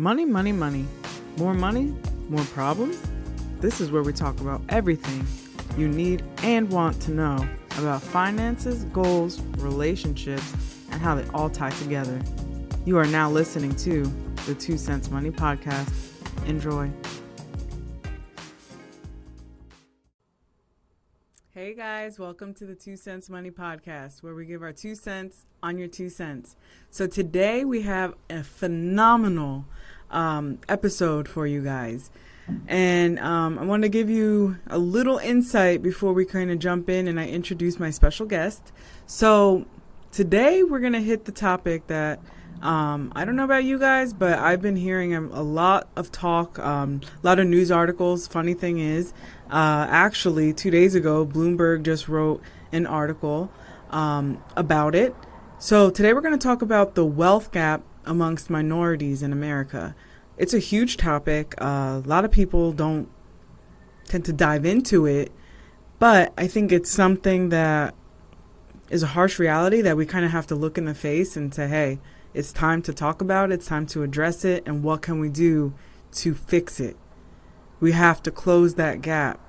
Money, money, money. More money, more problems? This is where we talk about everything you need and want to know about finances, goals, relationships, and how they all tie together. You are now listening to the Two Cents Money Podcast. Enjoy. Hey guys, welcome to the Two Cents Money Podcast, where we give our two cents on your two cents. So today we have a phenomenal um, episode for you guys. And um, I want to give you a little insight before we kind of jump in and I introduce my special guest. So, today we're going to hit the topic that um, I don't know about you guys, but I've been hearing a, a lot of talk, um, a lot of news articles. Funny thing is, uh, actually, two days ago, Bloomberg just wrote an article um, about it. So, today we're going to talk about the wealth gap amongst minorities in America. It's a huge topic. Uh, a lot of people don't tend to dive into it, but I think it's something that is a harsh reality that we kind of have to look in the face and say, hey, it's time to talk about it, it's time to address it, and what can we do to fix it? We have to close that gap.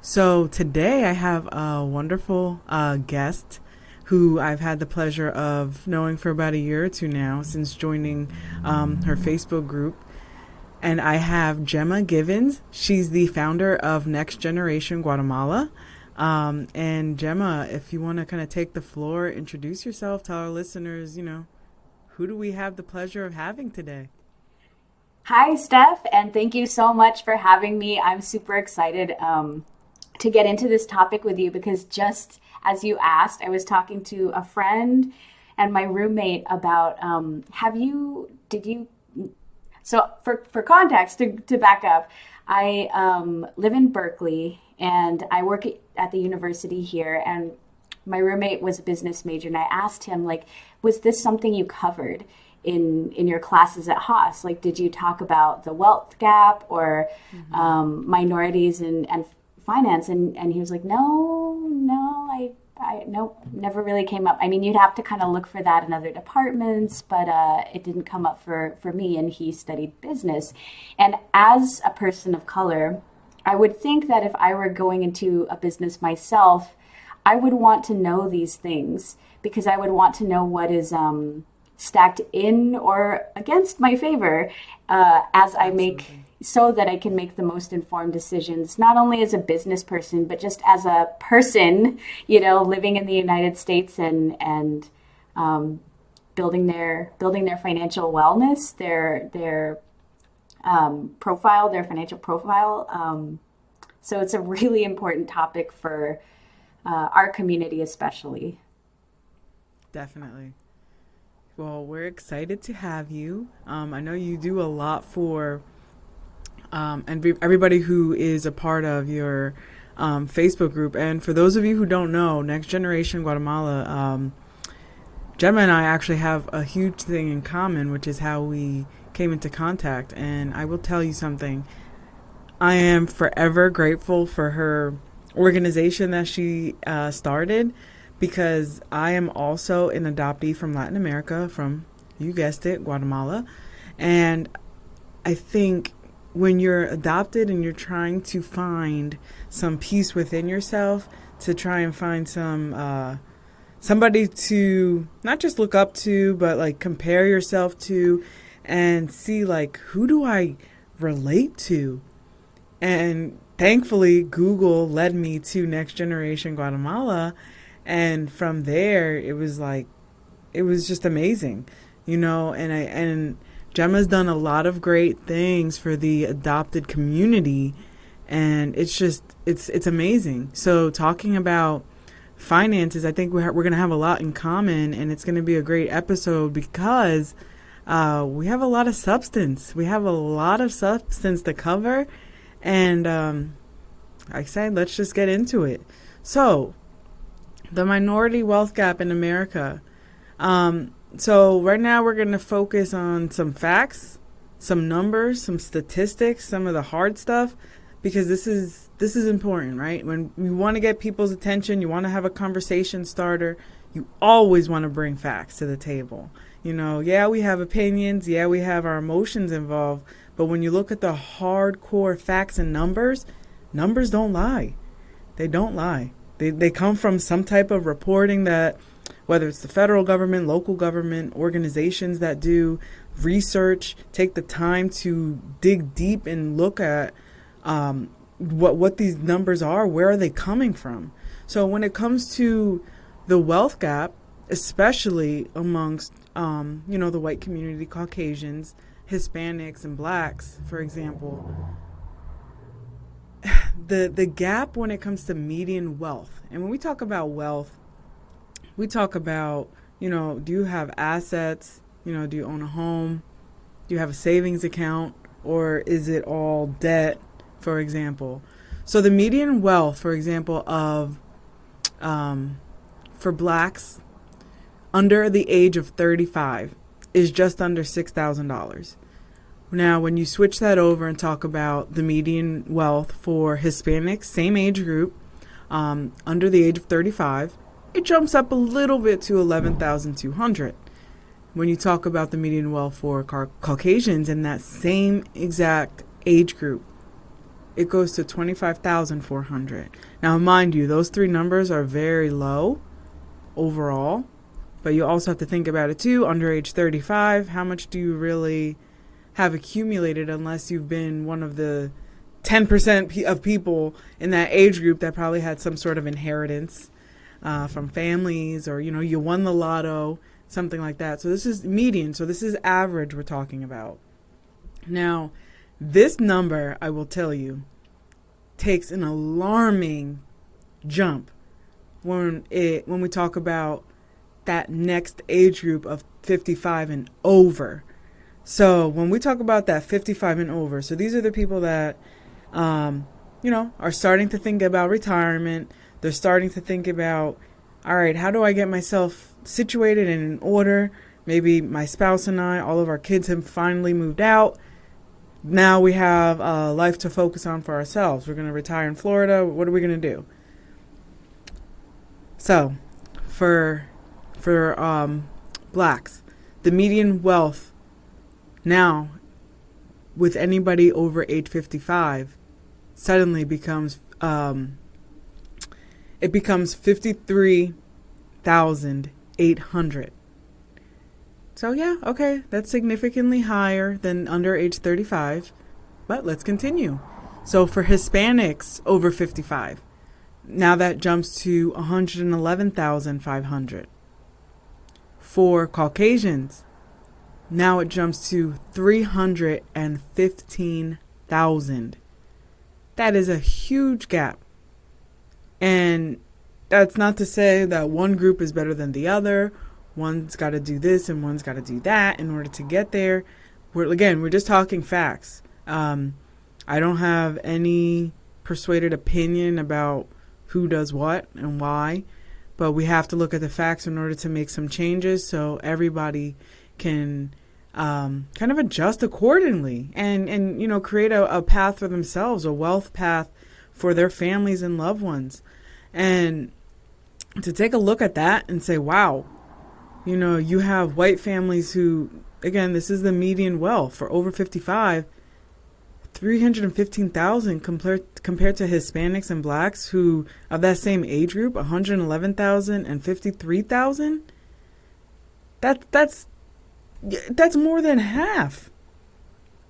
So today I have a wonderful uh, guest who I've had the pleasure of knowing for about a year or two now since joining um, her Facebook group. And I have Gemma Givens. She's the founder of Next Generation Guatemala. Um, and Gemma, if you want to kind of take the floor, introduce yourself, tell our listeners, you know, who do we have the pleasure of having today? Hi, Steph, and thank you so much for having me. I'm super excited um, to get into this topic with you because just as you asked, I was talking to a friend and my roommate about um, have you, did you, so for, for context, to, to back up, I um, live in Berkeley and I work at the university here. And my roommate was a business major, and I asked him, like, was this something you covered? in in your classes at Haas? Like, did you talk about the wealth gap or mm-hmm. um, minorities and and finance? And and he was like, no, no, I I nope, never really came up. I mean, you'd have to kind of look for that in other departments, but uh, it didn't come up for for me. And he studied business, and as a person of color, I would think that if I were going into a business myself, I would want to know these things because I would want to know what is um, stacked in or against my favor uh, as Absolutely. I make so that I can make the most informed decisions, not only as a business person, but just as a person, you know, living in the United States and and um, building their building their financial wellness, their their um, profile, their financial profile. Um, so it's a really important topic for uh, our community, especially. Definitely. Well, we're excited to have you. Um, I know you do a lot for um, and everybody who is a part of your um, Facebook group. And for those of you who don't know, Next Generation Guatemala, um, Gemma and I actually have a huge thing in common, which is how we came into contact. And I will tell you something. I am forever grateful for her organization that she uh, started because I am also an adoptee from Latin America, from, you guessed it, Guatemala. And I think when you're adopted and you're trying to find some peace within yourself to try and find some uh, somebody to not just look up to but like compare yourself to and see like who do i relate to and thankfully google led me to next generation guatemala and from there it was like it was just amazing you know and i and Gemma's done a lot of great things for the adopted community and it's just it's it's amazing. So talking about finances, I think we're we're going to have a lot in common and it's going to be a great episode because uh, we have a lot of substance. We have a lot of substance to cover and um, like I said, let's just get into it. So, the minority wealth gap in America. Um, so right now we're going to focus on some facts, some numbers, some statistics, some of the hard stuff because this is this is important, right? When you want to get people's attention, you want to have a conversation starter, you always want to bring facts to the table. You know, yeah, we have opinions, yeah, we have our emotions involved, but when you look at the hardcore facts and numbers, numbers don't lie. They don't lie. They, they come from some type of reporting that, whether it's the federal government, local government, organizations that do research, take the time to dig deep and look at um, what what these numbers are, where are they coming from? So when it comes to the wealth gap, especially amongst um, you know the white community, Caucasians, Hispanics, and blacks, for example, the the gap when it comes to median wealth, and when we talk about wealth, we talk about you know do you have assets? You know, do you own a home? Do you have a savings account? Or is it all debt, for example? So the median wealth, for example, of um, for blacks under the age of 35 is just under $6,000. Now, when you switch that over and talk about the median wealth for Hispanics, same age group, um, under the age of 35, it jumps up a little bit to 11,200 when you talk about the median wealth for Ca- Caucasians in that same exact age group, it goes to 25,400. Now, mind you, those three numbers are very low overall, but you also have to think about it too. Under age 35, how much do you really have accumulated unless you've been one of the 10% of people in that age group that probably had some sort of inheritance uh, from families or, you know, you won the lotto something like that. So this is median. So this is average we're talking about. Now, this number, I will tell you, takes an alarming jump when it when we talk about that next age group of 55 and over. So when we talk about that 55 and over, so these are the people that, um, you know, are starting to think about retirement. They're starting to think about, all right, how do I get myself situated and in order. Maybe my spouse and I, all of our kids have finally moved out. Now we have a life to focus on for ourselves. We're going to retire in Florida. What are we going to do? So, for for um, blacks, the median wealth now with anybody over age 55 suddenly becomes um, it becomes 53,800. So, yeah, okay, that's significantly higher than under age 35. But let's continue. So, for Hispanics over 55, now that jumps to 111,500. For Caucasians, now it jumps to 315,000. That is a huge gap. And that's not to say that one group is better than the other. One's got to do this and one's got to do that in order to get there. We're again, we're just talking facts. Um, I don't have any persuaded opinion about who does what and why, but we have to look at the facts in order to make some changes so everybody can um, kind of adjust accordingly and and you know create a, a path for themselves, a wealth path for their families and loved ones, and to take a look at that and say, wow, you know, you have white families who, again, this is the median wealth for over 55, 315,000 compared compared to Hispanics and blacks who of that same age group, 111,000 and 53,000. That that's that's more than half.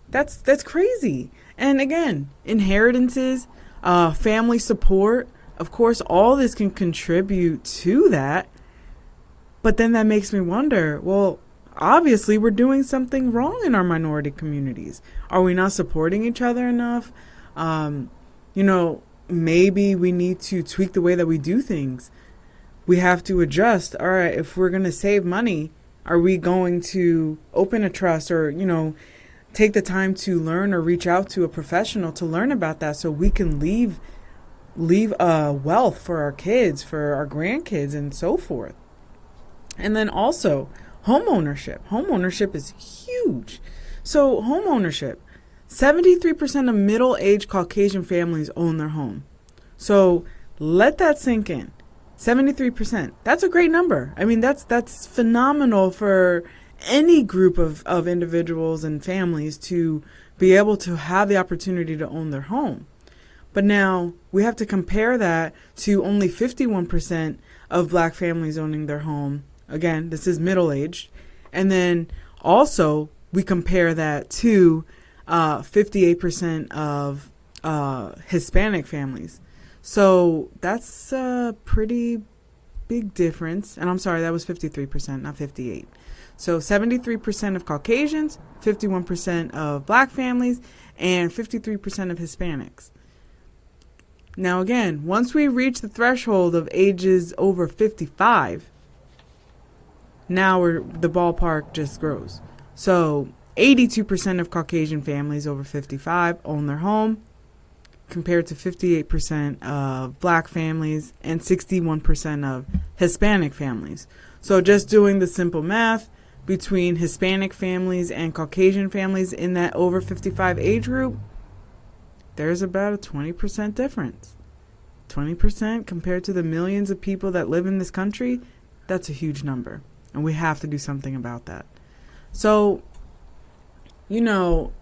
That's that's crazy. And again, inheritances, uh, family support, of course, all this can contribute to that. But then that makes me wonder well, obviously, we're doing something wrong in our minority communities. Are we not supporting each other enough? Um, you know, maybe we need to tweak the way that we do things. We have to adjust. All right, if we're going to save money, are we going to open a trust or, you know, take the time to learn or reach out to a professional to learn about that so we can leave leave a wealth for our kids, for our grandkids, and so forth. And then also home ownership. Home ownership is huge. So, home ownership 73% of middle aged Caucasian families own their home. So, let that sink in. 73%. That's a great number. I mean, that's that's phenomenal for any group of, of individuals and families to be able to have the opportunity to own their home. But now we have to compare that to only 51% of black families owning their home. Again, this is middle aged. And then also we compare that to uh, 58% of uh, Hispanic families. So that's a pretty big difference. And I'm sorry, that was 53%, not 58. So 73% of Caucasians, 51% of black families, and 53% of Hispanics. Now, again, once we reach the threshold of ages over 55, now the ballpark just grows. So 82% of Caucasian families over 55 own their home, compared to 58% of black families and 61% of Hispanic families. So just doing the simple math between Hispanic families and Caucasian families in that over 55 age group, there's about a 20% difference. 20% compared to the millions of people that live in this country, that's a huge number. And we have to do something about that. So, you know,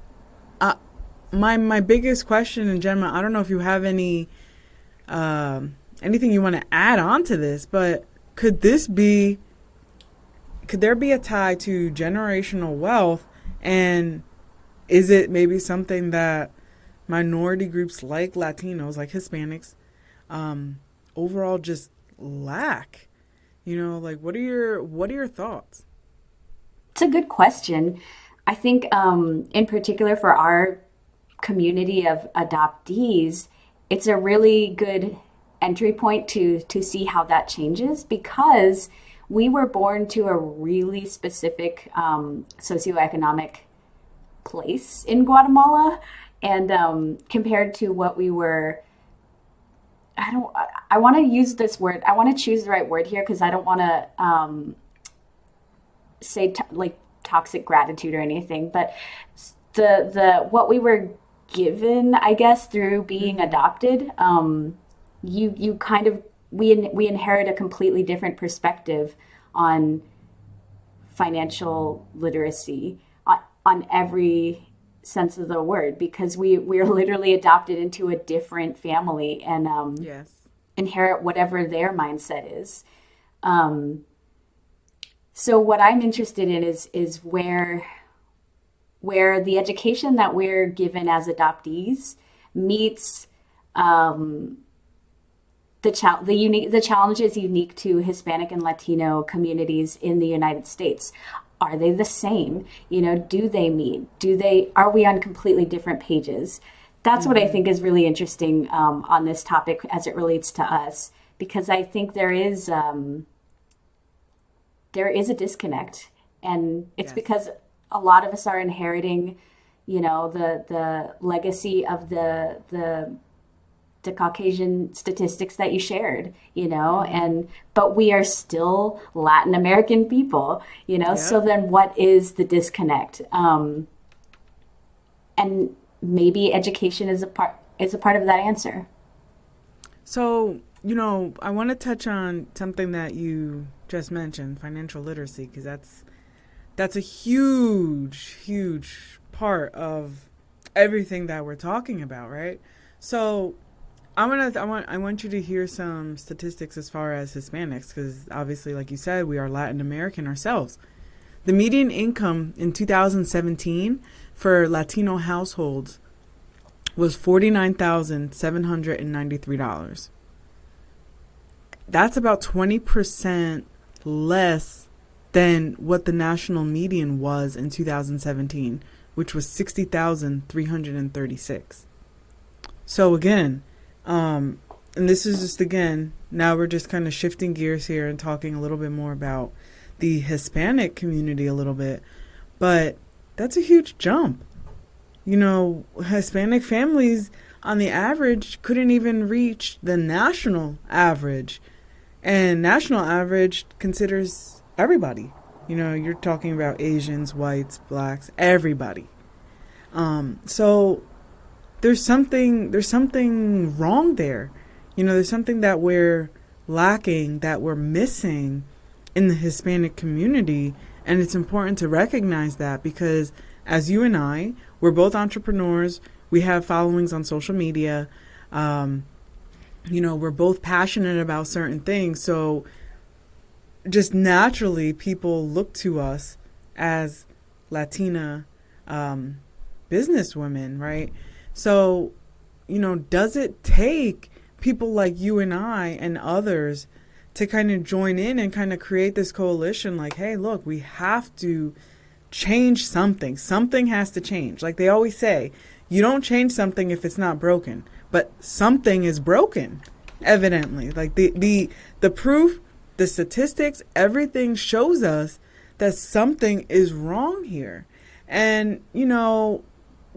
my my biggest question in general, I don't know if you have any uh, anything you want to add on to this, but could this be could there be a tie to generational wealth and is it maybe something that minority groups like Latinos, like Hispanics, um, overall just lack? You know, like what are your what are your thoughts? It's a good question. I think, um, in particular, for our community of adoptees, it's a really good entry point to to see how that changes because we were born to a really specific um, socioeconomic place in Guatemala, and um, compared to what we were. I don't. I want to use this word. I want to choose the right word here because I don't want to um, say like toxic gratitude or anything. But the the what we were given, I guess, through being mm-hmm. adopted, um, you you kind of we we inherit a completely different perspective on financial literacy on, on every sense of the word because we we're literally adopted into a different family and um, yes. inherit whatever their mindset is. Um, so what I'm interested in is is where where the education that we're given as adoptees meets um, the cha- the unique the challenges unique to Hispanic and Latino communities in the United States. Are they the same? You know, do they meet? Do they? Are we on completely different pages? That's mm-hmm. what I mm-hmm. think is really interesting um, on this topic as it relates to us, because I think there is um, there is a disconnect, and it's yes. because a lot of us are inheriting, you know, the the legacy of the the the Caucasian statistics that you shared, you know, mm-hmm. and but we are still Latin American people, you know. Yeah. So then, what is the disconnect? Um, and maybe education is a part is a part of that answer. So you know, I want to touch on something that you just mentioned, financial literacy, because that's that's a huge, huge part of everything that we're talking about, right? So I want I want I want you to hear some statistics as far as Hispanics because obviously like you said we are Latin American ourselves. The median income in 2017 for Latino households was $49,793. That's about 20% less than what the national median was in 2017, which was 60,336. So again, um, and this is just again, now we're just kind of shifting gears here and talking a little bit more about the Hispanic community a little bit. But that's a huge jump. You know, Hispanic families on the average couldn't even reach the national average. And national average considers everybody. You know, you're talking about Asians, whites, blacks, everybody. Um, so there's something there's something wrong there. You know, there's something that we're lacking, that we're missing in the Hispanic community And it's important to recognize that because as you and I, we're both entrepreneurs, we have followings on social media. Um, you know, we're both passionate about certain things. So just naturally, people look to us as Latina um, businesswomen, right? So, you know, does it take people like you and I and others to kind of join in and kind of create this coalition? Like, hey, look, we have to change something. Something has to change. Like they always say, you don't change something if it's not broken, but something is broken, evidently. Like the the the proof, the statistics, everything shows us that something is wrong here. And, you know,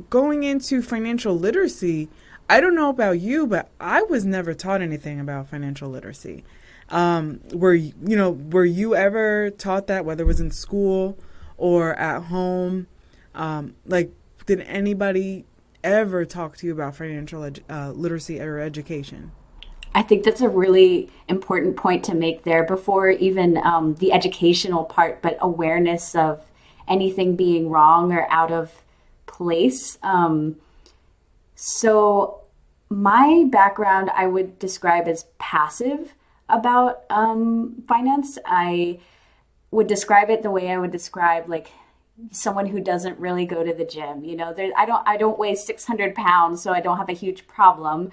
going into financial literacy, I don't know about you, but I was never taught anything about financial literacy. Um, were you know were you ever taught that whether it was in school or at home? Um, like, did anybody ever talk to you about financial uh, literacy or education? I think that's a really important point to make there before even um, the educational part, but awareness of anything being wrong or out of place. Um, so, my background I would describe as passive about um, finance. I would describe it the way I would describe like someone who doesn't really go to the gym. You know, there, I don't I don't weigh 600 pounds, so I don't have a huge problem.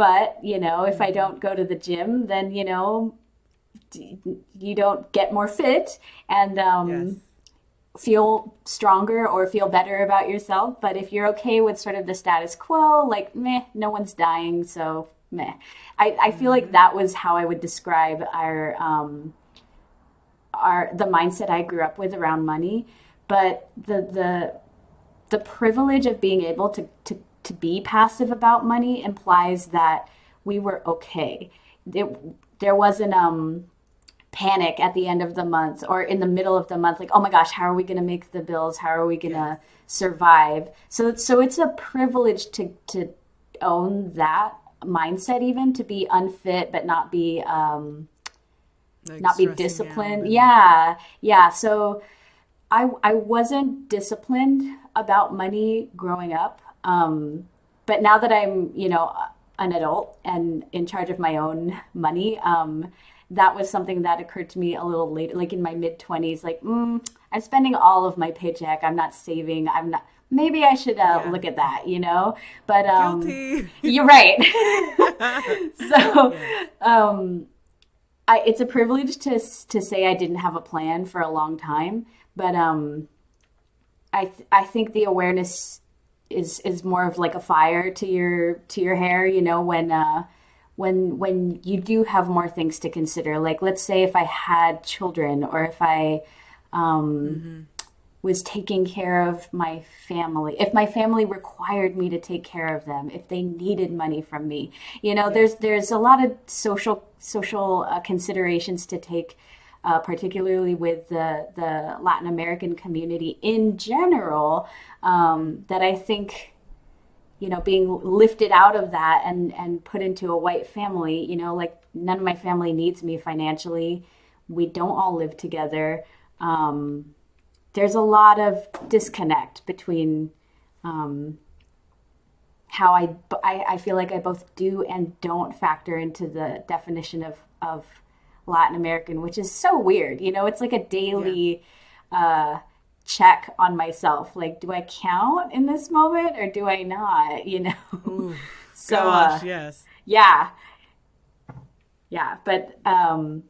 But you know, if I don't go to the gym, then you know, you don't get more fit and um, yes. feel stronger or feel better about yourself. But if you're okay with sort of the status quo, like meh, no one's dying, so meh. I, I feel like mm-hmm. that was how I would describe our um, our the mindset I grew up with around money. But the the the privilege of being able to to to be passive about money implies that we were okay. It, there wasn't um panic at the end of the month or in the middle of the month like oh my gosh how are we going to make the bills? How are we going to yes. survive? So so it's a privilege to to own that mindset even to be unfit but not be um like not be disciplined. yeah yeah. So i i wasn't disciplined about money growing up um but now that i'm you know an adult and in charge of my own money um that was something that occurred to me a little later like in my mid 20s like mm, i'm spending all of my paycheck i'm not saving i'm not maybe I should uh, yeah. look at that, you know. But um, you're right. so, um, I, it's a privilege to to say I didn't have a plan for a long time, but um, I th- I think the awareness is is more of like a fire to your to your hair, you know, when. Uh, when when you do have more things to consider like let's say if i had children or if i um, mm-hmm was taking care of my family if my family required me to take care of them if they needed money from me you know there's there's a lot of social social uh, considerations to take uh, particularly with the the Latin American community in general um, that I think you know being lifted out of that and and put into a white family you know like none of my family needs me financially. We don't all live together. Um, there's a lot of disconnect between um, how I, I, I feel like I both do and don't factor into the definition of of Latin American, which is so weird. You know, it's like a daily yeah. uh, check on myself. Like, do I count in this moment or do I not? You know. Ooh, so gosh, uh, yes. Yeah. Yeah, but um,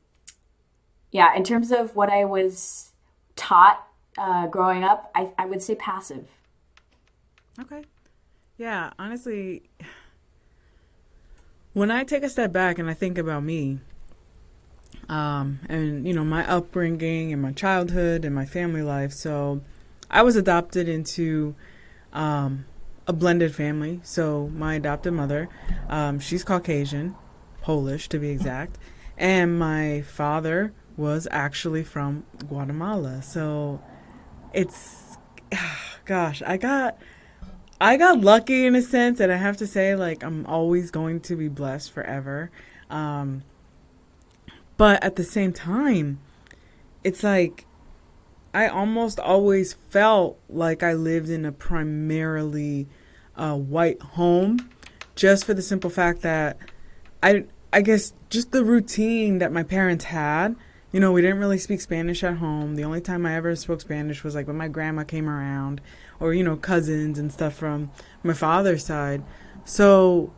yeah, in terms of what I was taught uh, growing up, I, I would say passive. Okay. Yeah, honestly, when I take a step back and I think about me, um, and you know my upbringing and my childhood and my family life, so I was adopted into um, a blended family. So my adopted mother, um, she's Caucasian, Polish to be exact, and my father was actually from Guatemala. So it's gosh, I got I got lucky in a sense, and I have to say, like, I'm always going to be blessed forever. Um, but at the same time, it's like I almost always felt like I lived in a primarily uh, white home, just for the simple fact that I I guess just the routine that my parents had. You know, we didn't really speak Spanish at home. The only time I ever spoke Spanish was like when my grandma came around, or you know, cousins and stuff from my father's side. So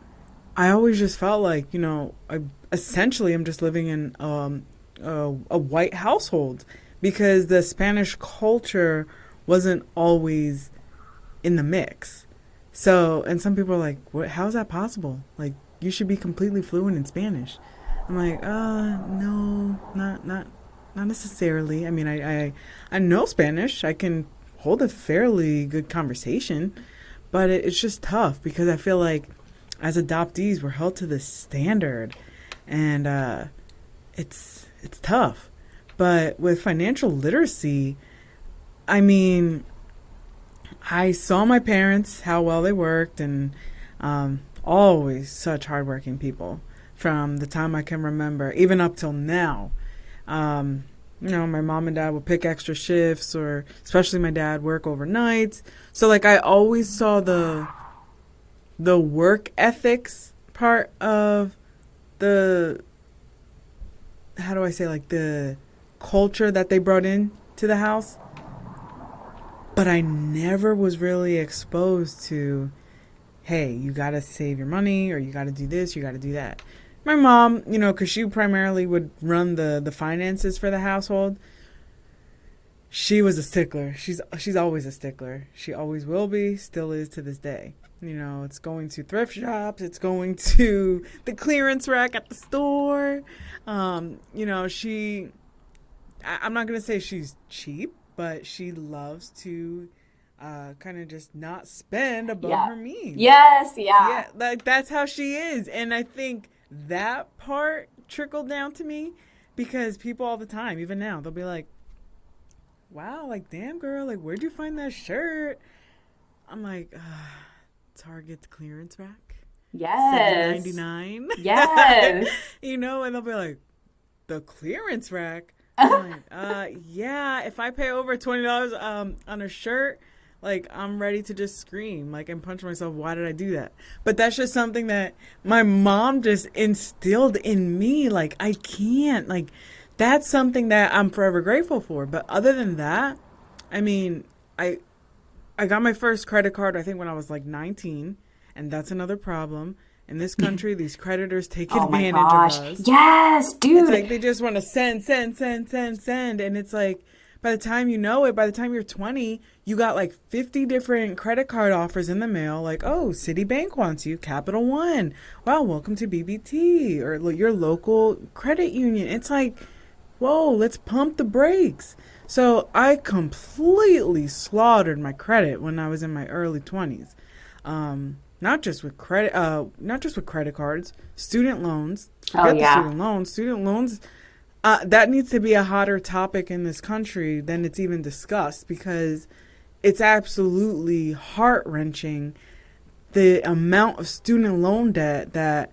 I always just felt like you know, I essentially I'm just living in um, a, a white household because the Spanish culture wasn't always in the mix. So, and some people are like, "What? How is that possible? Like, you should be completely fluent in Spanish." I'm like, "Uh, no, not not not necessarily. I mean, I I, I know Spanish. I can hold a fairly good conversation, but it, it's just tough because I feel like as adoptees we're held to this standard, and uh, it's it's tough. But with financial literacy, I mean, I saw my parents how well they worked, and um, always such hardworking people from the time I can remember, even up till now. Um, you know, my mom and dad would pick extra shifts, or especially my dad work overnights. So like, I always saw the the work ethics part of the how do I say like the culture that they brought in to the house. But I never was really exposed to, hey, you got to save your money or you got to do this, you got to do that. My mom, you know, because she primarily would run the, the finances for the household. She was a stickler. She's she's always a stickler. She always will be, still is to this day. You know, it's going to thrift shops, it's going to the clearance rack at the store. Um, you know, she I, am not gonna say she's cheap, but she loves to uh, kind of just not spend above yeah. her means. Yes, yeah. Yeah, like that's how she is. And I think that part trickled down to me because people all the time, even now, they'll be like, Wow, like damn girl, like where'd you find that shirt? I'm like, uh, Target's clearance rack. Yes. Ninety nine. Yes. you know, and they'll be like, the clearance rack. like, uh, yeah, if I pay over twenty dollars um on a shirt, like I'm ready to just scream, like and punch myself. Why did I do that? But that's just something that my mom just instilled in me. Like I can't. Like that's something that I'm forever grateful for. But other than that, I mean, I I got my first credit card. I think when I was like 19, and that's another problem in this mm. country, these creditors take oh advantage of us. Yes, dude. It's like they just want to send, send, send, send, send. And it's like by the time you know it, by the time you're 20, you got like 50 different credit card offers in the mail. Like, oh, Citibank wants you, Capital One. Wow, welcome to BB&T or your local credit union. It's like, whoa, let's pump the brakes. So I completely slaughtered my credit when I was in my early 20s. Um, not just with credit uh not just with credit cards student loans forget oh, yeah. the student loans student loans uh, that needs to be a hotter topic in this country than it's even discussed because it's absolutely heart-wrenching the amount of student loan debt that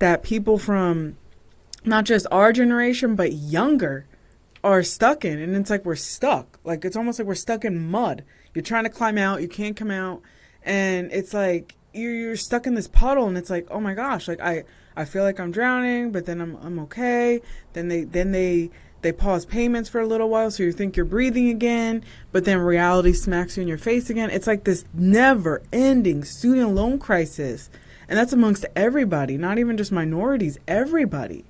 that people from not just our generation but younger are stuck in. And it's like we're stuck. Like it's almost like we're stuck in mud. You're trying to climb out. You can't come out. And it's like you're you're stuck in this puddle and it's like oh my gosh like i i feel like i'm drowning but then i'm i'm okay. Then they then they they pause payments for a little while so you think you're breathing again but then reality smacks you in your face again. It's like this never ending student loan crisis. And that's amongst everybody not even just minorities everybody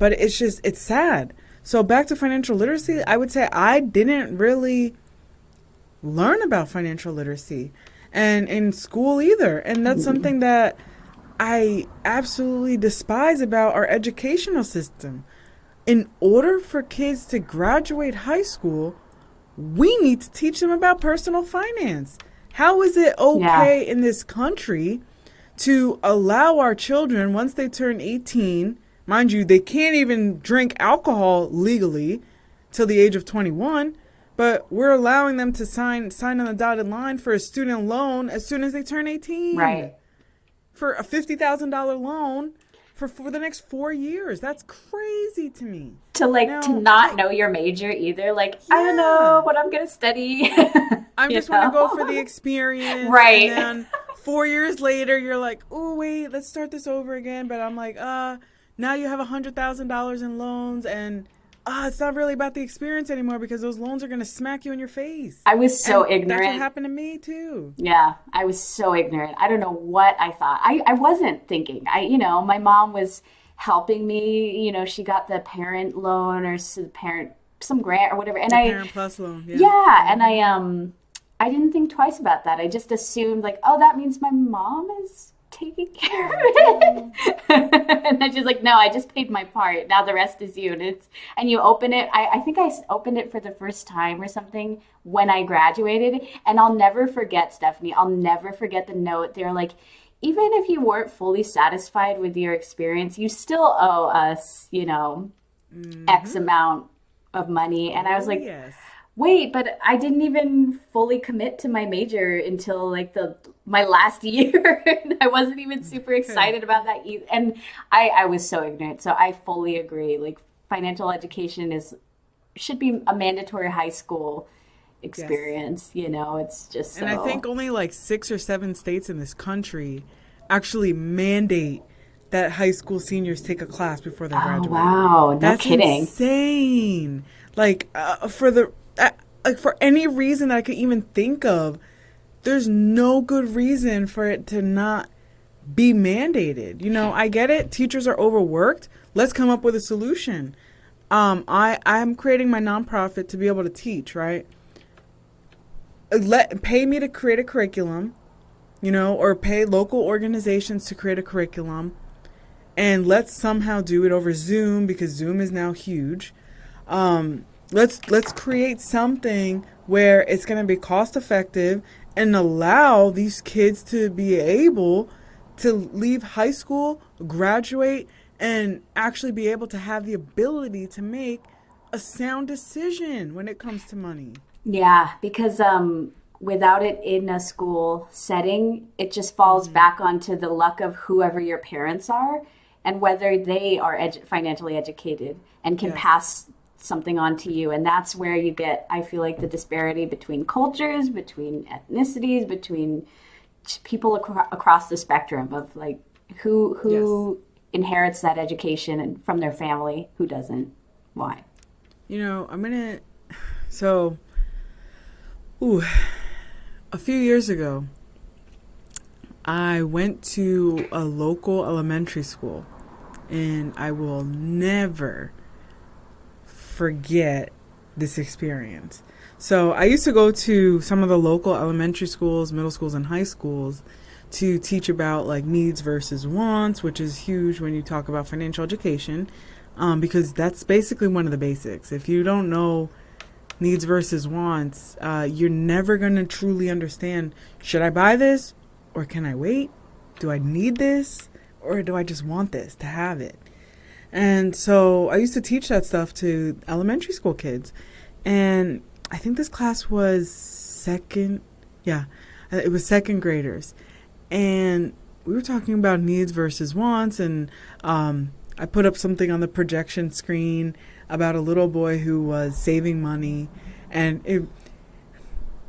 but it's just it's sad so back to financial literacy i would say i didn't really learn about financial literacy and in school either. And that's something that I absolutely despise about our educational system. In order for kids to graduate high school, we need to teach them about personal finance. How is it okay yeah. in this country to allow our children, once they turn 18, mind you, they can't even drink alcohol legally till the age of 21, but we're allowing them to sign sign on the dotted line for a student loan as soon as they turn 18. Right. For a $50,000 loan for for the next four years. That's crazy to me. To like Now, to not know your major either. Like I don't know what I'm gonna study. I You just want to go for the experience, Right. And then four years later, you're like, oh wait, let's start this over again. But I'm like, uh, now you have a hundred thousand dollars in loans, and uh, it's not really about the experience anymore because those loans are gonna smack you in your face. I was so And ignorant. That's what happened to me too. Yeah, I was so ignorant. I don't know what I thought. I, I wasn't thinking. I, you know, my mom was helping me. You know, she got the parent loan or s- parent some grant or whatever, and I Parent plus loan. Yeah. yeah, and I um I didn't think twice about that. I just assumed like, oh, that means my mom is taking care of it. Mm-hmm. and then she's like, no, I just paid my part. Now the rest is you. And it's and you open it. I, I think I opened it for the first time or something when I graduated. And I'll never forget, Stephanie. I'll never forget the note. They're like, even if you weren't fully satisfied with your experience, you still owe us, you know, mm-hmm. X amount of money. And I was oh, like, yes. wait but i didn't even fully commit to my major until like the my last year i wasn't even super excited about that either and i i was so ignorant so i fully agree like financial education is should be a mandatory high school experience you know it's just so And I think only like six or seven states in this country actually mandate that high school seniors take a class before they oh graduate. wow no That's kidding insane. Like uh, for the uh, like for any reason that I could even think of, there's no good reason for it to not be mandated. You know, I get it. Teachers are overworked. Let's come up with a solution. Um, I I'm creating my nonprofit to be able to teach. Right. Let pay me to create a curriculum, you know, or pay local organizations to create a curriculum and let's somehow do it over Zoom because Zoom is now huge. Um, let's let's create something where it's going to be cost effective and allow these kids to be able to leave high school, graduate, and actually be able to have the ability to make a sound decision when it comes to money. Yeah, because um, without it in a school setting, it just falls back onto the luck of whoever your parents are and whether they are edu- financially educated and can Yes. pass something onto you. And that's where you get, I feel like, the disparity between cultures, between ethnicities, between people acro- across the spectrum of like who who inherits that education and from their family, who doesn't, why. You know, I'm gonna. So, ooh, a few years ago, I went to a local elementary school, and I will never forget this experience. So, I used to go to some of the local elementary schools, middle schools, and high schools to teach about like needs versus wants, which is huge when you talk about financial education, um, because that's basically one of the basics. If you don't know needs versus wants, uh, you're never going to truly understand should I buy this or can I wait? Do I need this or do I just want this to have it? And so I used to teach that stuff to elementary school kids. And I think this class was second, yeah, uh, it was second graders. And we were talking about needs versus wants. And um, I put up something on the projection screen about a little boy who was saving money. And it,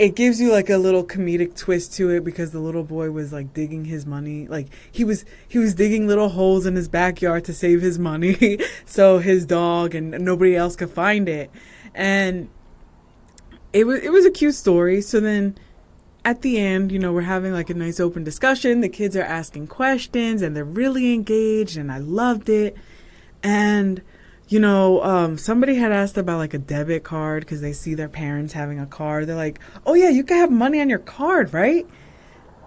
it gives you like a little comedic twist to it because the little boy was like digging his money. Like he was he was digging little holes in his backyard to save his money so his dog and nobody else could find it. And it was it was a cute story. So then at the end you know we're having like a nice open discussion. The kids are asking questions and they're really engaged and I loved it. And you know, um, somebody had asked about like a debit card because they see their parents having a card. They're like, "Oh yeah, you can have money on your card, right?"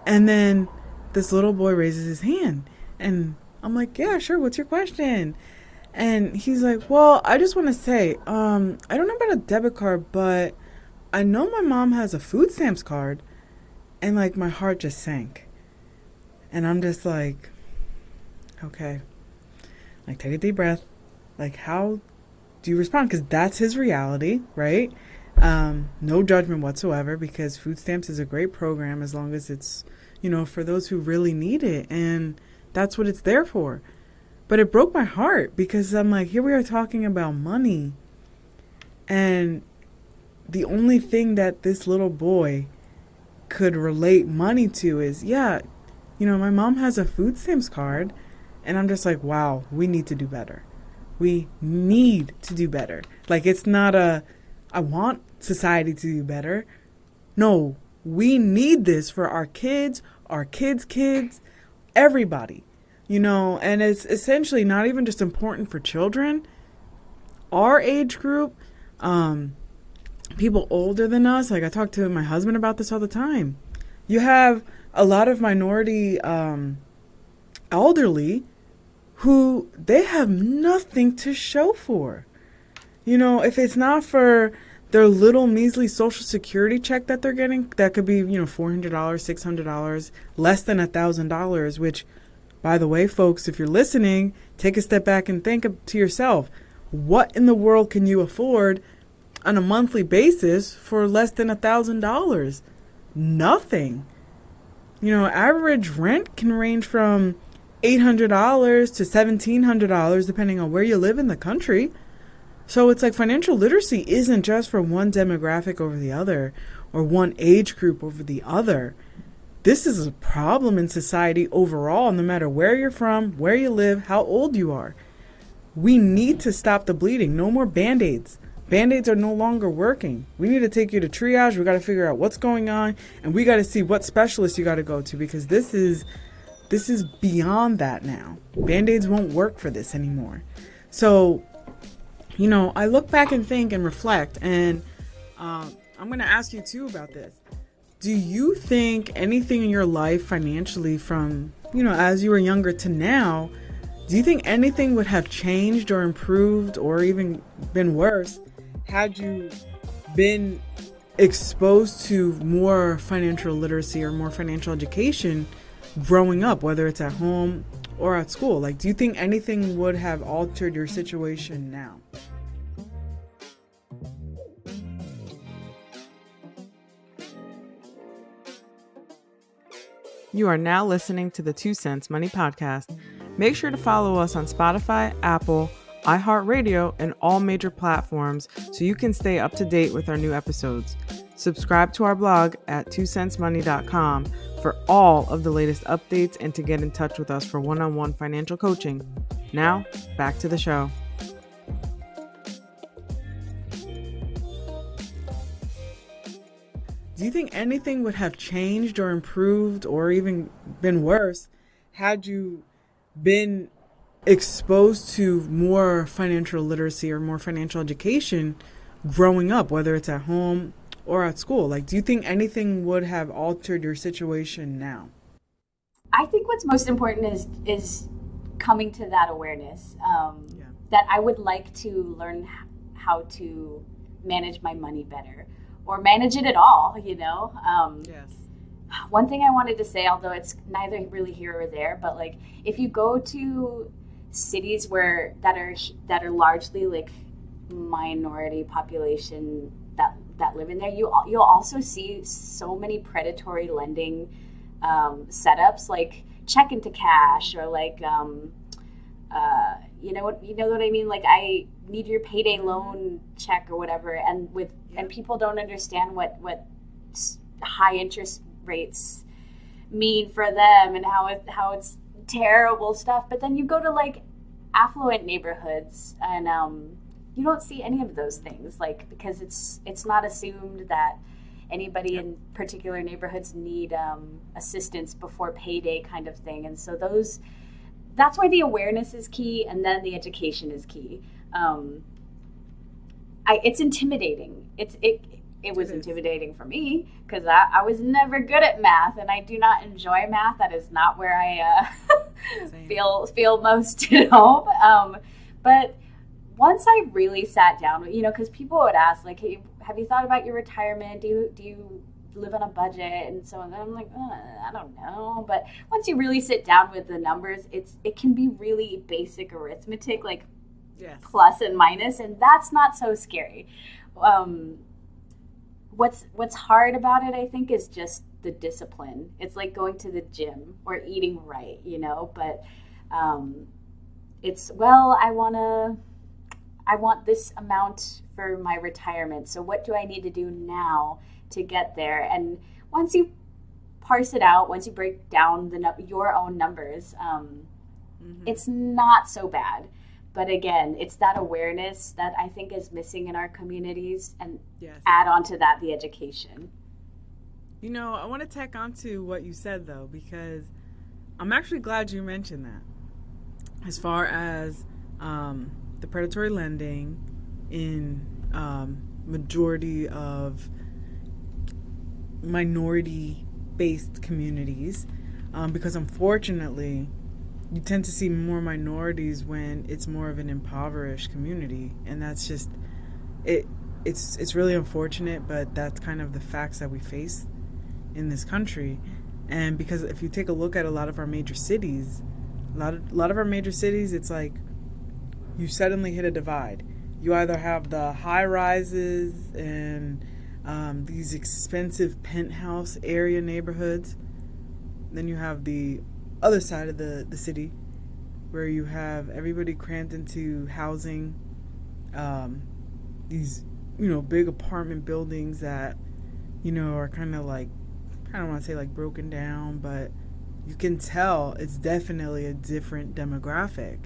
And then this little boy raises his hand, and I'm like, "Yeah, sure. What's your question?" And he's like, "Well, I just want to say, um, I don't know about a debit card, but I know my mom has a food stamps card," and like my heart just sank, and I'm just like, "Okay." Like, take a deep breath like how do you respond because that's his reality right um, no judgment whatsoever because food stamps is a great program as long as it's you know for those who really need it and that's what it's there for But it broke my heart because I'm like, here we are talking about money. And the only thing that this little boy could relate money to is, yeah, you know, my mom has a food stamps card. And I'm just like, wow, we need to do better. We need to do better. Like, it's not a, I want society to do better. No, we need this for our kids, our kids' kids, everybody. You know, and it's essentially not even just important for children. Our age group, um, people older than us, like I talk to my husband about this all the time. You have a lot of minority um, elderly who they have nothing to show for. You know, if it's not for their little measly social security check that they're getting, that could be, you know, $400, $600, less than a $1,000, which, by the way, folks, if you're listening, take a step back and think to yourself, what in the world can you afford on a monthly basis for less than a $1,000? Nothing. You know, average rent can range from $800 to $1,700 depending on where you live in the country. So it's like financial literacy isn't just for one demographic over the other or one age group over the other. This is a problem in society overall, no matter where you're from, where you live, how old you are. We need to stop the bleeding. No more band aids. Band aids are no longer working. We need to take you to triage. We got to figure out what's going on, and we got to see what specialist you got to go to because this is this is beyond that now. Band aids won't work for this anymore. So, you know, I look back and think and reflect, and uh, I'm going to ask you too about this. Do you think anything in your life financially from, you know, as you were younger to now, do you think anything would have changed or improved or even been worse had you been exposed to more financial literacy or more financial education growing up, whether it's at home or at school? Like, do you think anything would have altered your situation now? You are now listening to the Two Cents Money Podcast. Make sure to follow us on Spotify, Apple, iHeartRadio, and all major platforms so you can stay up to date with our new episodes. Subscribe to our blog at twocentsmoney.com for all of the latest updates and to get in touch with us for one on one financial coaching. Now, back to the show. Do you think anything would have changed or improved or even been worse had you been exposed to more financial literacy or more financial education growing up, whether it's at home or at school? Like, do you think anything would have altered your situation now? I think what's most important is is coming to that awareness um, yeah. that I would like to learn how to manage my money better or manage it at all. You know. Um, yes. One thing I wanted to say, although it's neither really here or there, but like if you go to cities where that are that are largely like minority population that that live in there, you you'll also see so many predatory lending um, setups like check into cash or like um, uh, you know what you know what I mean. Like I need your payday loan check or whatever, and with and people don't understand what what high interest rates mean for them and how it how it's terrible stuff. But then you go to like affluent neighborhoods and um, you don't see any of those things like because it's it's not assumed that anybody yep. in particular neighborhoods need um, assistance before payday kind of thing and so those that's why the awareness is key and then the education is key um, I, it's intimidating it's it it was intimidating for me because I, I, was never good at math and I do not enjoy math. That is not where I uh, feel feel most at home. Um, but once I really sat down, you know, because people would ask like, "Hey, have you thought about your retirement? Do you do you live on a budget?" And so I'm like, uh, "I don't know." But once you really sit down with the numbers, it's it can be really basic arithmetic, like yes. plus and minus, and that's not so scary. Um, what's what's hard about it i think is just the discipline it's like going to the gym or eating right you know but um, it's well, I want to I want this amount for my retirement. So what do I need to do now to get there? And once you parse it out, once you break down the your own numbers, um, mm-hmm. it's not so bad. But again, it's that awareness that I think is missing in our communities, and yes. add on to that the education. You know, I want to tack on to what you said though, because I'm actually glad you mentioned that. As far as um, the predatory lending in um, majority of minority based communities um, because unfortunately you tend to see more minorities when it's more of an impoverished community and that's just it it's it's really unfortunate but that's kind of the facts that we face in this country. And because if you take a look at a lot of our major cities a lot of, a lot of our major cities it's like you suddenly hit a divide. You either have the high rises and um, these expensive penthouse area neighborhoods, then you have the other side of the, the city where you have everybody crammed into housing, um, these, you know, big apartment buildings that, you know, are kind of like, I don't want to say like broken down, but you can tell it's definitely a different demographic.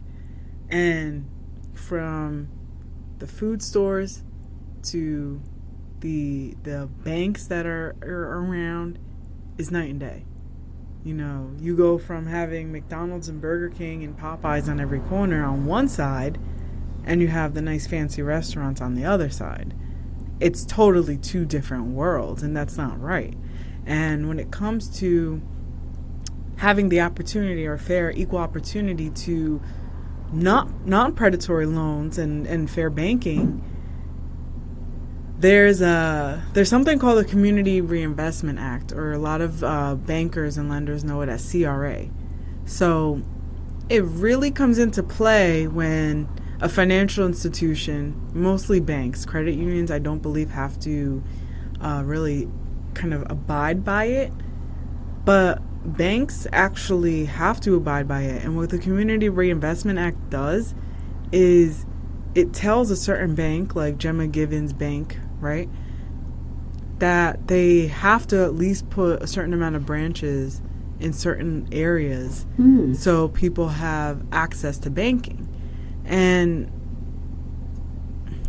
And from the food stores to the the banks that are, are around is night and day. You know, you go from having McDonald's and Burger King and Popeyes on every corner on one side, and you have the nice fancy restaurants on the other side. It's totally two different worlds, and that's not right. And when it comes to having the opportunity or fair, equal opportunity to not non-predatory loans and, and fair banking, there's a there's something called the Community Reinvestment Act, or a lot of uh, bankers and lenders know it as CRA. So it really comes into play when a financial institution, mostly banks, credit unions, I don't believe have to uh, really kind of abide by it, but banks actually have to abide by it. And what the Community Reinvestment Act does is it tells a certain bank, like Gemma Givens Bank, right, that they have to at least put a certain amount of branches in certain areas mm. so people have access to banking. And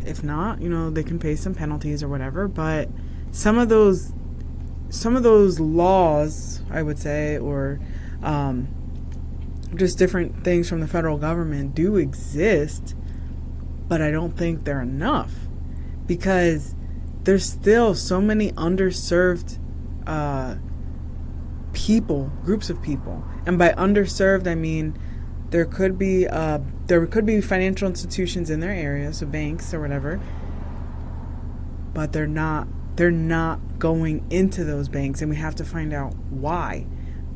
if not, you know, they can pay some penalties or whatever, but some of those some of those laws, I would say, or um, just different things from the federal government do exist, but I don't think they're enough because there's still so many underserved uh, people, groups of people, and by underserved I mean there could be uh, there could be financial institutions in their area, so banks or whatever, but they're not they're not going into those banks, and we have to find out why.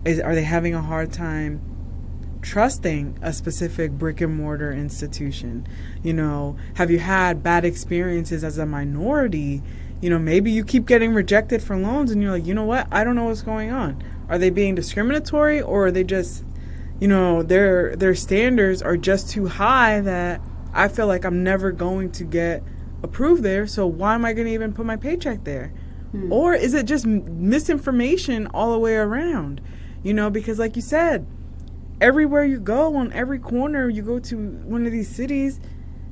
Is, are they having a hard time trusting a specific brick and mortar institution? You know, have you had bad experiences as a minority? You know, maybe you keep getting rejected for loans, and you're like, you know what? I don't know what's going on. Are they being discriminatory, or are they just, you know, their their standards are just too high that I feel like I'm never going to get approved there, so why am I going to even put my paycheck there? Hmm. Or is it just misinformation all the way around? You know, because like you said, everywhere you go, on every corner, you go to one of these cities,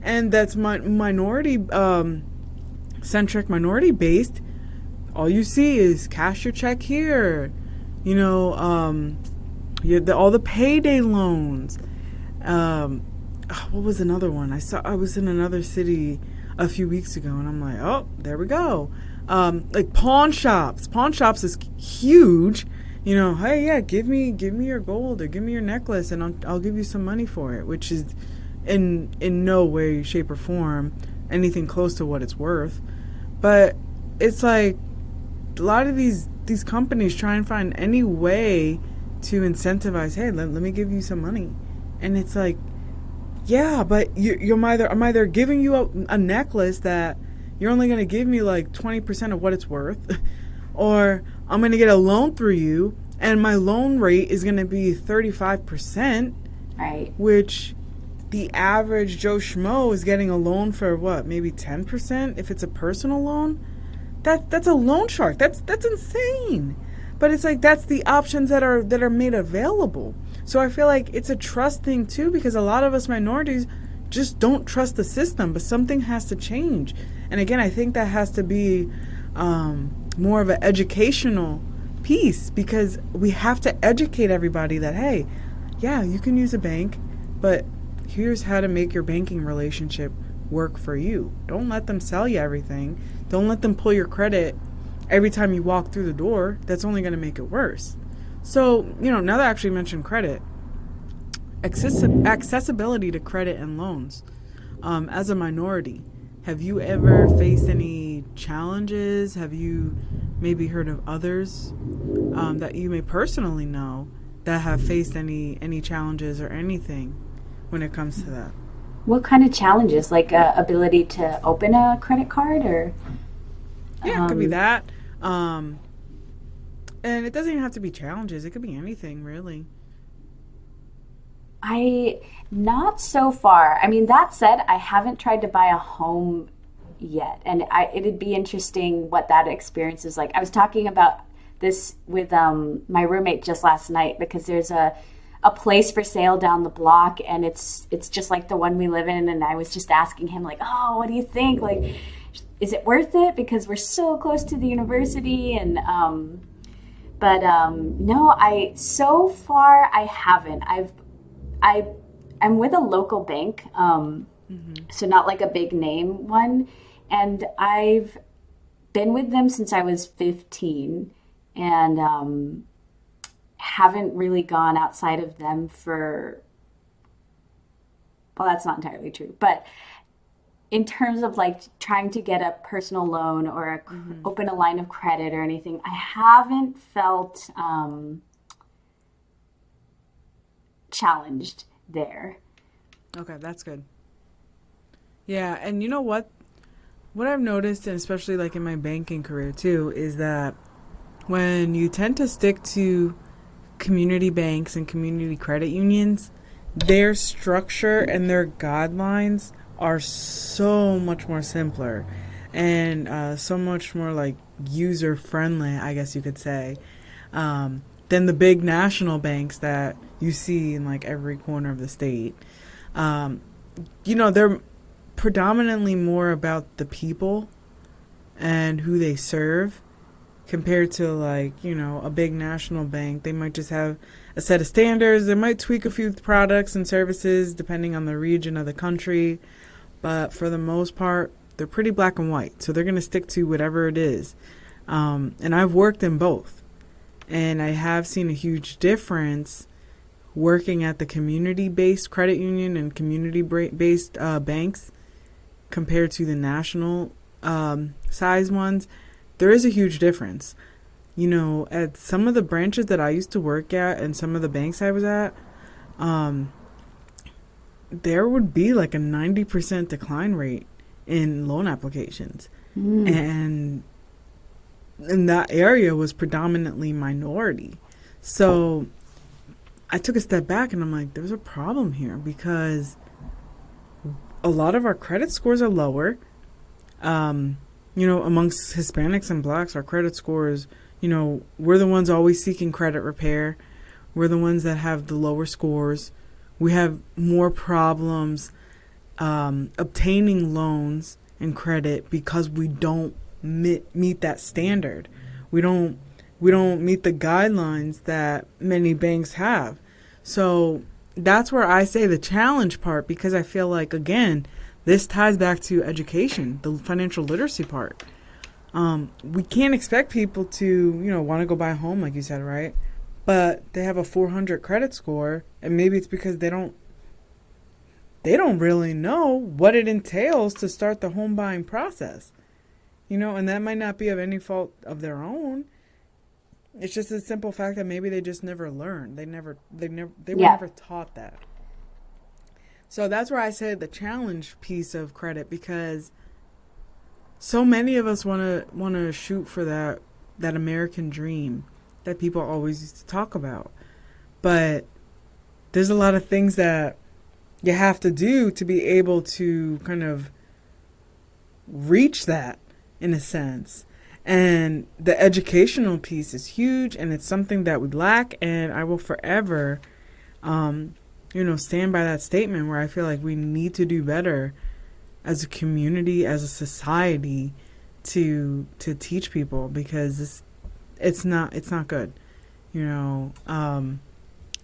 and that's my minority um, centric, minority based. All you see is cash your check here. You know, um, you the, all the payday loans. Um, ah, what was another one? I saw. I was in another city a few weeks ago, and I'm like, oh, there we go. Um, like pawn shops. Pawn shops is huge. You know, hey, yeah, give me give me your gold or give me your necklace, and I'll I'll give you some money for it, which is in in no way, shape, or form anything close to what it's worth. But it's like a lot of these these companies try and find any way to incentivize. Hey, let, let me give you some money, and it's like yeah, but you, you're either I'm either giving you a, a necklace that you're only going to give me like 20% of what it's worth, or I'm going to get a loan through you, and my loan rate is going to be 35%. Right. Which the average Joe Schmo is getting a loan for what, maybe 10% if it's a personal loan. That that's a loan shark. That's that's insane. But it's like that's the options that are that are made available. So I feel like it's a trust thing too because a lot of us minorities just don't trust the system, but something has to change. And again, I think that has to be um, more of an educational piece because we have to educate everybody that hey, yeah, you can use a bank, but here's how to make your banking relationship work for you. Don't let them sell you everything. Don't let them pull your credit every time you walk through the door. That's only going to make it worse. So, you know, now that I actually mentioned credit, accessi- accessibility to credit and loans. Um, as a minority, have you ever faced any challenges? Have you maybe heard of others um, that you may personally know that have faced any any challenges or anything when it comes to that? What kind of challenges? Like uh, ability to open a credit card, or yeah, it could be um, that. Um, and it doesn't even have to be challenges. It could be anything really. I not so far. I mean, that said, I haven't tried to buy a home yet, and I, it'd be interesting what that experience is like. I was talking about this with um, my roommate just last night because there's a a place for sale down the block, and it's it's just like the one we live in. And I was just asking him like, "Oh, what do you think? Like, is it worth it? Because we're so close to the university." And um, but um, no, I so far I haven't. I've I I'm with a local bank, um, so not like a big name one, and I've been with them since I was 15, and um, haven't really gone outside of them for. Well, that's not entirely true, but in terms of like trying to get a personal loan or a, cr- open a line of credit or anything, I haven't felt. Um, challenged there. Okay, that's good. Yeah, and you know what? What I've noticed, and especially like in my banking career too, is that when you tend to stick to community banks and community credit unions, their structure and their guidelines are so much more simpler and uh, so much more like user friendly, I guess you could say, um, than the big national banks that you see in like every corner of the state. Um, you know, they're predominantly more about the people and who they serve compared to like you know a big national bank. They might just have a set of standards. They might tweak a few products and services depending on the region of the country but for the most part they're pretty black and white so they're going to stick to whatever it is um, and i've worked in both and i have seen a huge difference working at the community based credit union and community based uh, banks compared to the national um, size ones, there is a huge difference. You know, at some of the branches that I used to work at and some of the banks I was at, um, there would be like a 90% decline rate in loan applications. And and that area was predominantly minority. So I took a step back and I'm like, there's a problem here because a lot of our credit scores are lower. Um, you know, amongst Hispanics and blacks, our credit scores, you know, we're the ones always seeking credit repair. We're the ones that have the lower scores. We have more problems um, obtaining loans and credit because we don't meet, meet that standard. We don't we don't meet the guidelines that many banks have. So that's where I say the challenge part because I feel like again, this ties back to education, the financial literacy part. Um, we can't expect people to, you know, want to go buy a home like you said, right? But they have a 400 credit score, and maybe it's because they don't they don't really know what it entails to start the home buying process. You know, and that might not be of any fault of their own. It's just a simple fact that maybe they just never learned. They never they never they were Yeah. never taught that. So that's where I said the challenge piece of credit because so many of us want to want to shoot for that that American dream that people always used to talk about. But there's a lot of things that you have to do to be able to kind of reach that in a sense. And the educational piece is huge and it's something that we lack and I will forever um, you know, stand by that statement where I feel like we need to do better as a community, as a society to to teach people because it's it's not it's not good. You know, um,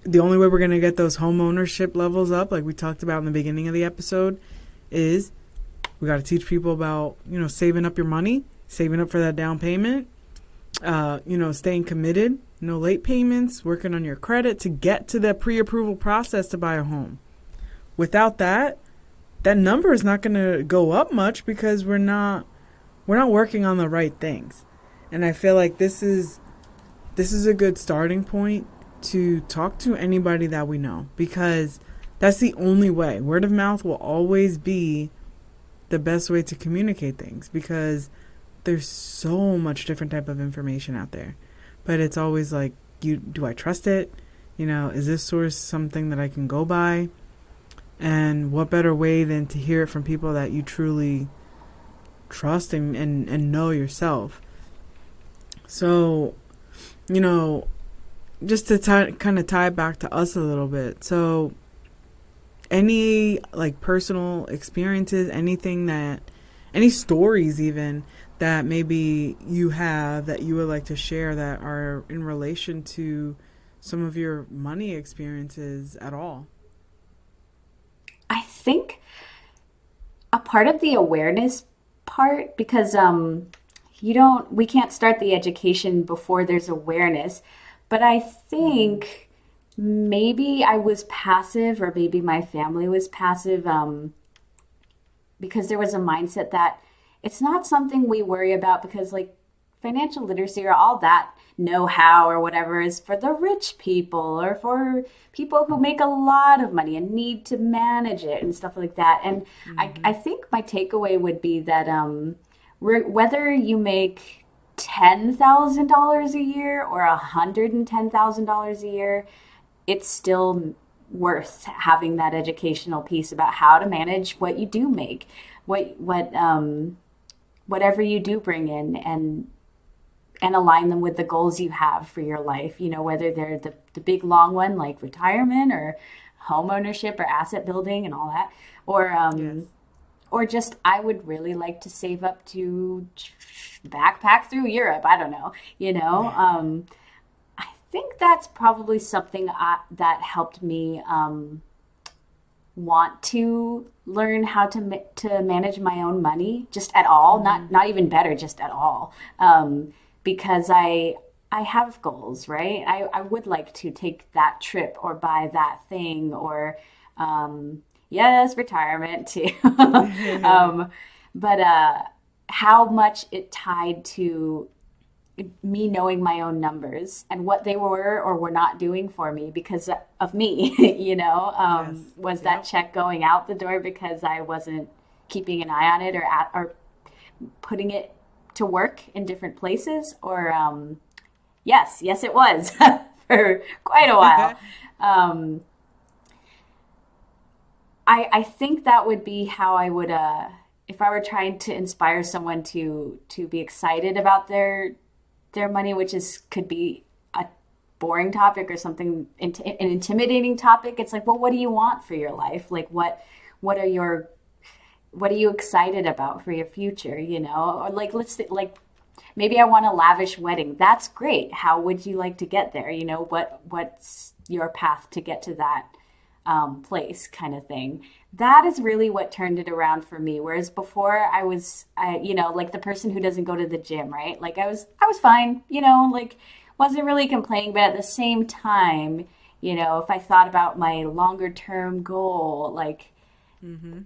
the only way we're gonna get those home ownership levels up, like we talked about in the beginning of the episode, is we got to teach people about you know saving up your money, saving up for that down payment, uh, you know, staying committed, no late payments, working on your credit to get to the pre-approval process to buy a home. Without that, that number is not going to go up much because we're not we're not working on the right things. And I feel like this is this is a good starting point to talk to anybody that we know because that's the only way. Word of mouth will always be the best way to communicate things because there's so much different type of information out there. But it's always like you do I trust it? You know, is this source something that I can go by? And what better way than to hear it from people that you truly trust and, and, and know yourself. So, you know, just to tie, kind of tie back to us a little bit. So, any like personal experiences, anything that, any stories even that maybe you have that you would like to share that are in relation to some of your money experiences at all? I think a part of the awareness part because um, you don't we can't start the education before there's awareness but i think maybe i was passive or maybe my family was passive um, because there was a mindset that it's not something we worry about because like financial literacy or all that know-how or whatever is for the rich people or for people who make a lot of money and need to manage it and stuff like that and mm-hmm. I, I think my takeaway would be that um, re- whether you make $10000 a year or $110000 a year it's still worth having that educational piece about how to manage what you do make what what um whatever you do bring in and and align them with the goals you have for your life, you know, whether they're the, the big long one like retirement or home ownership or asset building and all that, or um, yes. Or just I would really like to save up to backpack through Europe. I don't know, you know. Um, I think that's probably something I, that helped me um, want to learn how to to manage my own money just at all, mm-hmm. not not even better, just at all. Um, because I I have goals, right? I, I would like to take that trip or buy that thing or um, yes, retirement too. um, but uh, how much it tied to me knowing my own numbers and what they were or were not doing for me because of me, you know, um, yes. was that yep. check going out the door because I wasn't keeping an eye on it or at, or putting it to work in different places or um, yes yes it was for quite a while um, I, I think that would be how I would uh, if I were trying to inspire someone to to be excited about their their money which is could be a boring topic or something an intimidating topic it's like well what do you want for your life? Like what what are your what are you excited about for your future you know? Or like let's like maybe i want a lavish wedding. That's great. How would you like to get there? You know what what's your path to get to that um, place kind of thing. That is really what turned it around for me. Whereas before i was I, you know like the person who doesn't go to the gym right? Like i was i was fine you know like wasn't really complaining. But at the same time you know if i thought about my longer term goal like mm-hmm.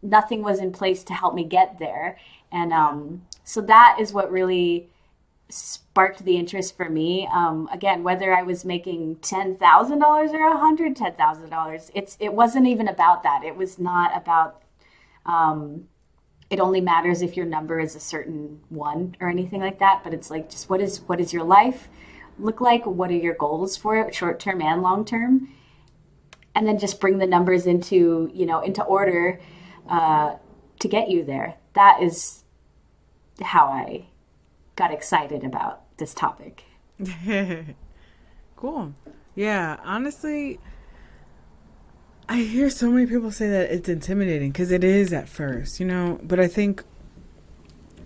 nothing was in place to help me get there. And um, so that is what really sparked the interest for me. Um, again, whether I was making ten thousand dollars or a hundred ten thousand dollars, it's it wasn't even about that. It was not about. Um, it only matters if your number is a certain one or anything like that. But it's like just what is what is your life look like? What are your goals for it, short term and long term? and then just bring the numbers into you know into order uh, to get you there. That is how I got excited about this topic. cool. Yeah, honestly, I hear so many people say that it's intimidating because it is at first, you know, but I think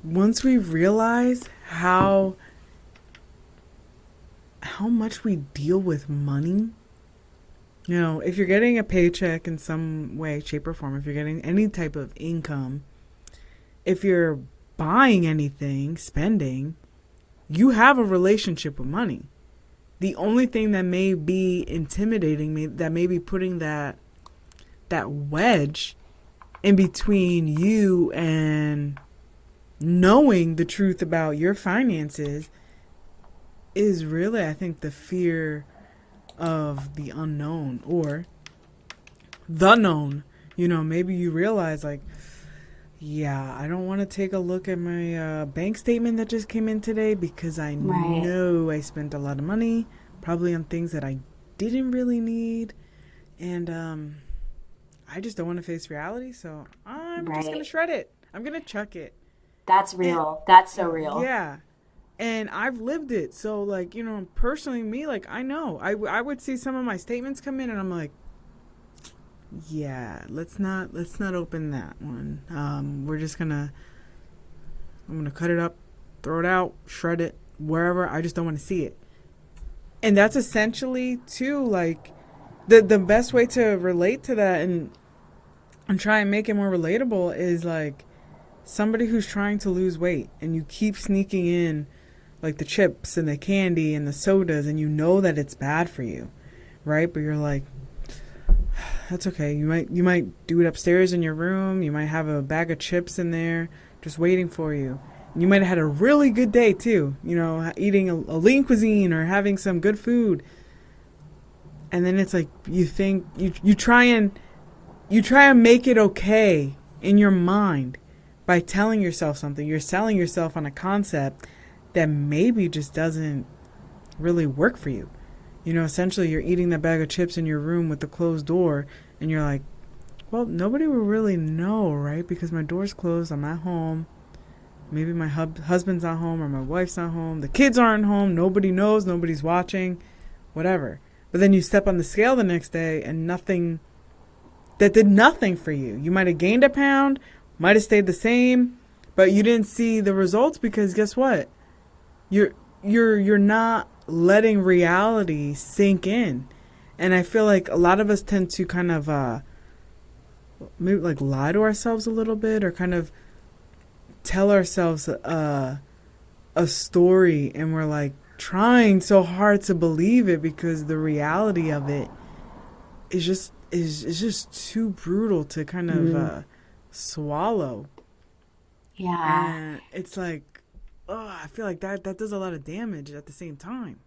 once we realize how how much we deal with money, you know, if you're getting a paycheck in some way, shape, or form, if you're getting any type of income, if you're buying anything, spending, you have a relationship with money. The only thing that may be intimidating me, that may be putting that that wedge in between you and knowing the truth about your finances is really I think the fear of the unknown or the known. You know, maybe you realize like yeah, I don't want to take a look at my uh, bank statement that just came in today because I right. know I spent a lot of money, probably on things that I didn't really need, and um, I just don't want to face reality. So I'm right. just gonna shred it. I'm gonna chuck it. That's real. And, That's so real. Yeah, and I've lived it. So like you know, personally, me like I know I I would see some of my statements come in, and I'm like yeah, let's not let's not open that one. Um, we're just gonna I'm gonna cut it up, throw it out, shred it, wherever. I just don't want to see it. And that's essentially too like the the best way to relate to that and and try and make it more relatable is like somebody who's trying to lose weight and you keep sneaking in like the chips and the candy and the sodas and you know that it's bad for you, right? But you're like, that's okay. You might you might do it upstairs in your room. You might have a bag of chips in there just waiting for you. You might have had a really good day too. You know, eating a, a lean cuisine or having some good food. And then it's like you think you you try and you try and make it okay in your mind by telling yourself something. You're selling yourself on a concept that maybe just doesn't really work for you. You know, essentially, you're eating that bag of chips in your room with the closed door, and you're like, well, nobody will really know, right? Because my door's closed, I'm at home. Maybe my hub- husband's not home or my wife's not home. The kids aren't home. Nobody knows. Nobody's watching. Whatever. But then you step on the scale the next day and nothing that did nothing for you. You might have gained a pound, might have stayed the same, but you didn't see the results because guess what? You're you're you're not letting reality sink in. And I feel like a lot of us tend to kind of uh maybe like lie to ourselves a little bit or kind of tell ourselves uh a story and we're like trying so hard to believe it because the reality of it is just is is just too brutal to kind of mm. uh swallow. Yeah. And it's like oh, I feel like that that does a lot of damage at the same time.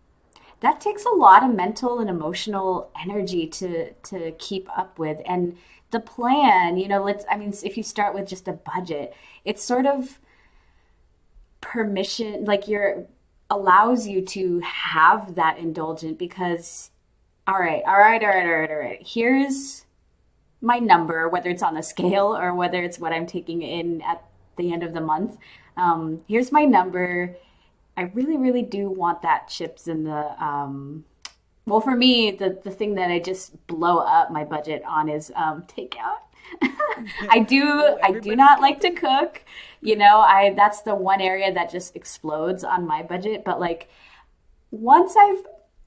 That takes a lot of mental and emotional energy to to keep up with. And the plan, you know, let's I mean, if you start with just a budget, it's sort of permission like you're allows you to have that indulgent because all right, all right, all right, all right, all right. Here's my number, whether it's on the scale or whether it's what I'm taking in at the end of the month um, here's my number. I really, really do want that chips in the. Um, well, for me, the the thing that I just blow up my budget on is um, takeout. I do I do not like to cook. You know, I that's the one area that just explodes on my budget. But like once I've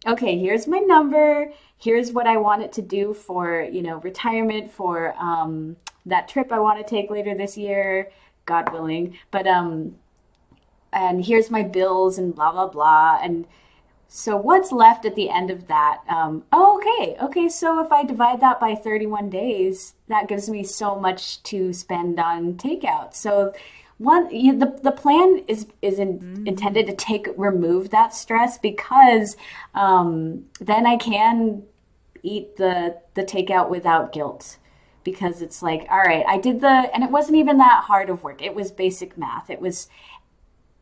okay, here's my number. Here's what I want it to do for you know retirement for um, that trip I want to take later this year. God willing. But um, and here's my bills and blah blah blah. And so what's left at the end of that? Um, oh, okay, okay. So if I divide that by 31 days, that gives me so much to spend on takeout. So one you, the the plan is is in, mm. intended to take remove that stress because um, then I can eat the the takeout without guilt because it's like, all right, I did the, and it wasn't even that hard of work. It was basic math. It was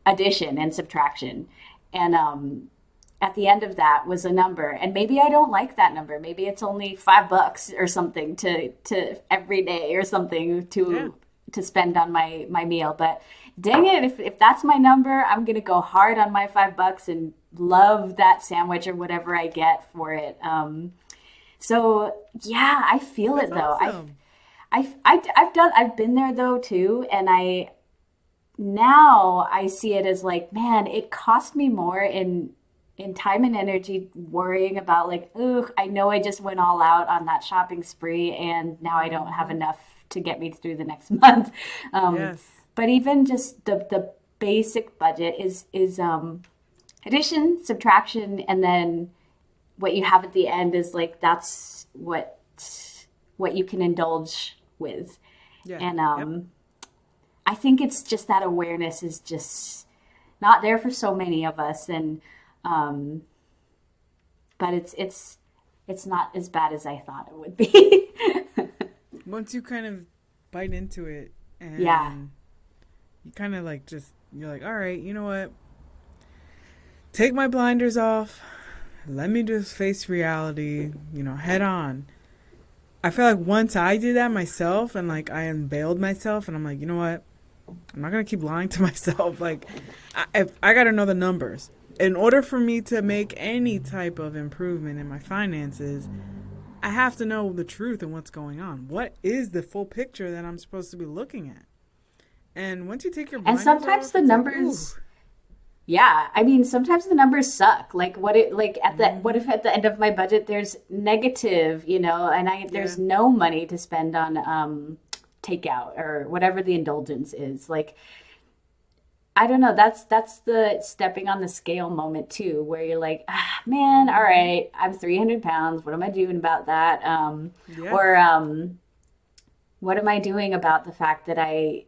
addition and subtraction. And, um, at the end of that was a number and maybe i don't like that number maybe it's only five bucks or something to to every day or something to yeah. to spend on my my meal but dang it if, if that's my number i'm gonna go hard on my five bucks and love that sandwich or whatever i get for it um so yeah i feel that's it though awesome. I, I i i've done i've been there though too and i now i see it as like man it cost me more in in time and energy worrying about like, oh, I know I just went all out on that shopping spree and now I don't have enough to get me through the next month. Um, yes. But even just the the basic budget is is um, addition, subtraction, and then what you have at the end is like that's what what you can indulge with. Yeah. And um, yep. I think it's just that awareness is just not there for so many of us and um, but it's it's it's not as bad as I thought it would be. Once you kind of bite into it, and yeah, you kind of like just you're like, all right, you know what? Take my blinders off. Let me just face reality, you know, head on. I feel like once I did that myself and like I unveiled myself and I'm like, you know what? I'm not gonna keep lying to myself. Like, I, I gotta know the numbers in order for me to make any type of improvement in my finances, I have to know the truth and what's going on. What is the full picture that I'm supposed to be looking at? And once you take your and sometimes off, the numbers. Yeah, I mean sometimes the numbers suck. Like what it like at the mm-hmm. what if at the end of my budget there's negative, you know, and I there's yeah. no money to spend on um takeout or whatever the indulgence is. Like I don't know. That's that's the stepping on the scale moment too, where you're like, ah, man, all right, I'm 300 pounds. What am I doing about that? Um, yeah. Or um, what am I doing about the fact that I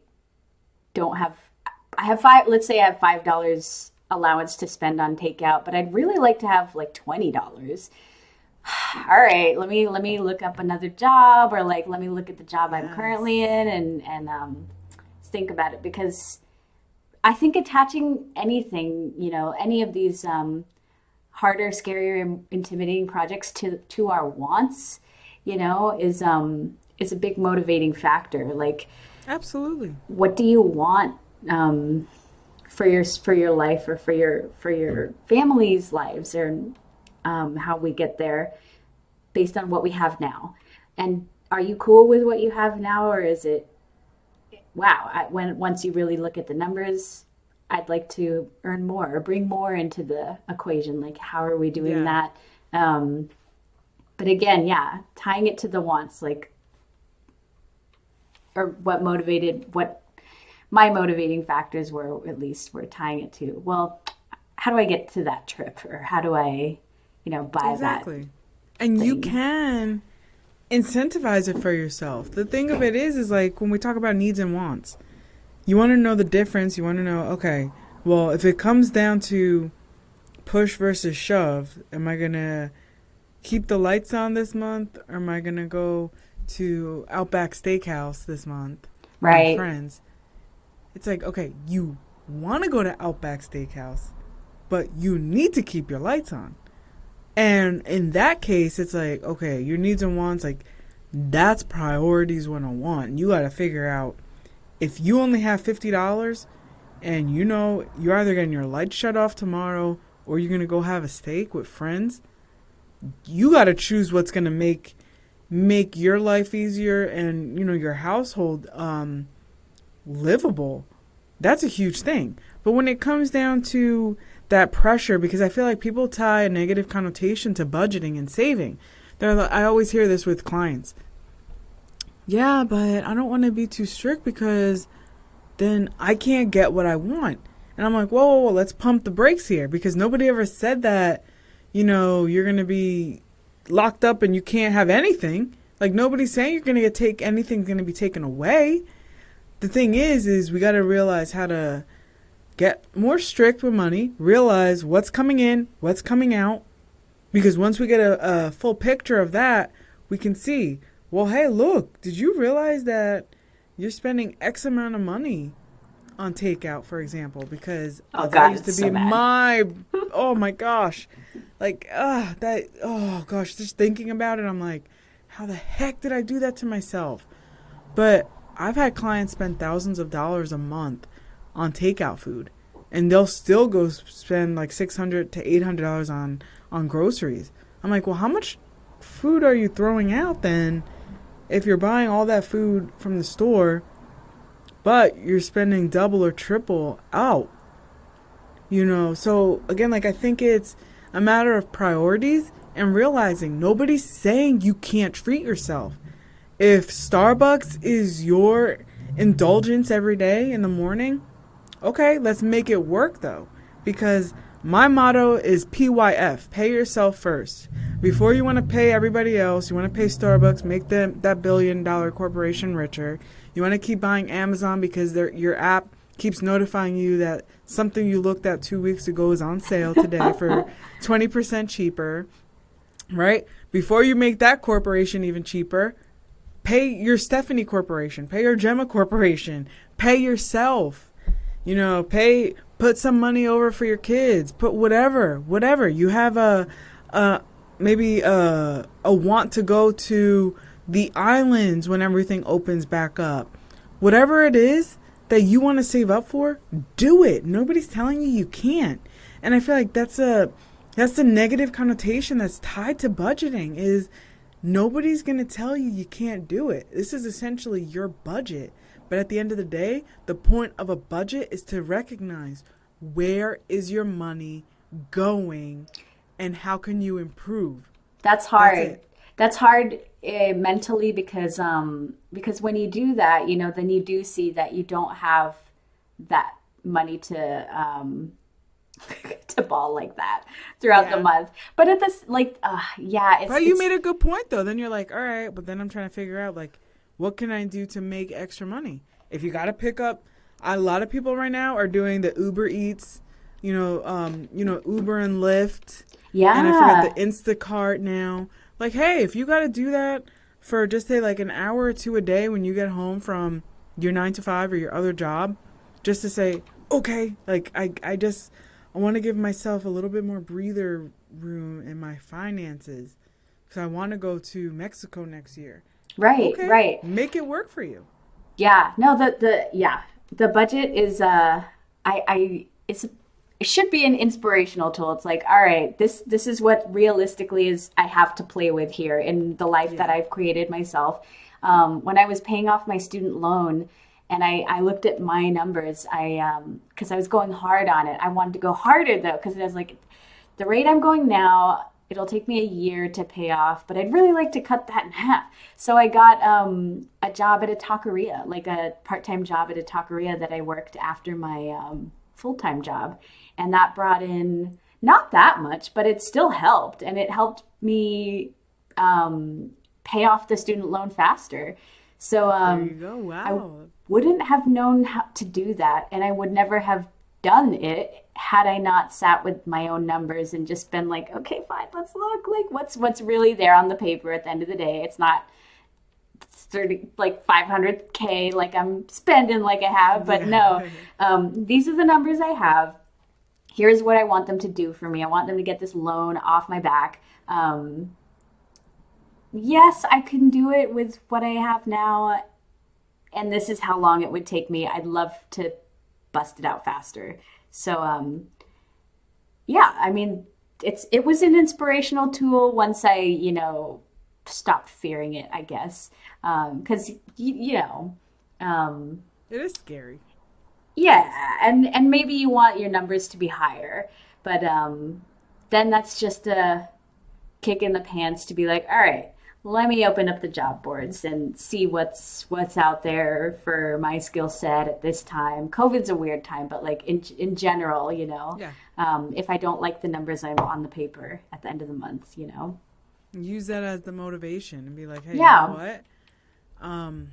don't have? I have five. Let's say I have five dollars allowance to spend on takeout, but I'd really like to have like twenty dollars. all right, let me let me look up another job, or like let me look at the job yes. I'm currently in, and and um, think about it because I think attaching anything, you know, any of these um, harder, scarier, intimidating projects to to our wants, you know, is um is a big motivating factor. Like, absolutely, what do you want um, for your for your life or for your for your family's lives or um, how we get there based on what we have now? And are you cool with what you have now, or is it wow, I, when once you really look at the numbers, I'd like to earn more or bring more into the equation. Like, how are we doing yeah. that? Um, but again, yeah, tying it to the wants, like, or what motivated what my motivating factors were, at least, were tying it to. Well, how do I get to that trip, or how do I, you know, buy that? exactly. that? And thing? you can incentivize it for yourself. The thing of it is, is like when we talk about needs and wants, you want to know the difference. You want to know, okay, well, if it comes down to push versus shove, am I going to keep the lights on this month or am I going to go to Outback Steakhouse this month? Right. friends. It's like, okay, you want to go to Outback Steakhouse, but you need to keep your lights on. And in that case, it's like, okay, your needs and wants, like, that's priorities 101. You got to figure out if you only have $50 and you know you're either getting your lights shut off tomorrow or you're going to go have a steak with friends, you got to choose what's going to make make your life easier and you know your household um livable. That's a huge thing. But when it comes down to that pressure because I feel like people tie a negative connotation to budgeting and saving. They're I always hear this with clients. Yeah, but I don't want to be too strict because then I can't get what I want. And I'm like, whoa, whoa, whoa, let's pump the brakes here because nobody ever said that, you know, you're going to be locked up and you can't have anything. Like nobody's saying you're going to get take anything's going to be taken away. The thing is is we got to realize how to get more strict with money, realize what's coming in, what's coming out, because once we get a, a full picture of that, we can see, well, hey, look, did you realize that you're spending X amount of money on takeout, for example, because Oh, uh, God, that used to be so my oh my gosh, like ah that oh gosh, just thinking about it, I'm like, how the heck did I do that to myself? But I've had clients spend thousands of dollars a month on takeout food, and they'll still go spend like six hundred to eight hundred dollars on on groceries. I'm like, well, how much food are you throwing out then? If you're buying all that food from the store, but you're spending double or triple out. You know, so again, like I think it's a matter of priorities and realizing nobody's saying you can't treat yourself. If Starbucks is your indulgence every day in the morning, okay, let's make it work though. Because my motto is PYF, pay yourself first. Before you want to pay everybody else, you want to pay Starbucks, make them that billion dollar corporation richer. You want to keep buying Amazon because their your app keeps notifying you that something you looked at 2 weeks ago is on sale today for 20% cheaper. Right? Before you make that corporation even cheaper, pay your Stephanie Corporation, pay your Gemma Corporation, pay yourself. You know, pay put some money over for your kids, put whatever, whatever. You have a uh maybe a a want to go to the islands when everything opens back up. Whatever it is that you want to save up for, do it. Nobody's telling you you can't. And I feel like that's a that's the negative connotation that's tied to budgeting is nobody's going to tell you you can't do it. This is essentially your budget. But at the end of the day, the point of a budget is to recognize where is your money going and how can you improve. That's hard. it. That's hard uh, mentally because um because when you do that, you know, then you do see that you don't have that money to um to ball like that throughout Yeah. the month. But at this like uh yeah, it's, But you it's- made a good point though. Then you're like, all right, but then I'm trying to figure out like, what can I do to make extra money? If you got to pick up, a lot of people right now are doing the Uber Eats, you know, um, you know, Uber and Lyft, yeah. and I forgot the Instacart now. Like, hey, if you got to do that for just say like an hour or two a day when you get home from your nine to five or your other job, just to say, okay, like I, I just, I want to give myself a little bit more breather room in my finances because I want to go to Mexico next year. right, Okay, right. Make it work for you. Yeah, no, the the yeah, the budget is uh, I I it's it should be an inspirational tool. It's like, all right, this this is what realistically is I have to play with here in the life that I've created myself. Um, when I was paying off my student loan, and I I looked at my numbers, I um because I was going hard on it. I wanted to go harder though because I was like, the rate I'm going now, it'll take me a year to pay off, but I'd really like to cut that in half. So I got um, a job at a taqueria, like a part-time job at a taqueria that I worked after my um, full-time job, and that brought in not that much, but it still helped, and it helped me um, pay off the student loan faster. So um, There you go. Wow. Wouldn't have known how to do that and I would never have done it had I not sat with my own numbers and just been like, okay, fine, let's look like what's what's really there on the paper at the end of the day. It's not 30 like 500k like I'm spending like I have, but no. Um, these are the numbers I have. Here's what I want them to do for me. I want them to get this loan off my back. Um, yes, I can do it with what I have now and this is how long it would take me. I'd love to bust it out faster. So um yeah, I mean it's it was an inspirational tool once I, you know, stopped fearing it, I guess. Um cuz you, you know, um it is scary. yeah, and and maybe you want your numbers to be higher, but um then that's just a kick in the pants to be like, all right, let me open up the job boards and see what's what's out there for my skill set at this time. COVID's a weird time, but like in in general, you know, Yeah. um, if I don't like the numbers I'm on the paper at the end of the month, you know, Use that as the motivation and be like, hey, Yeah. you know what? Um,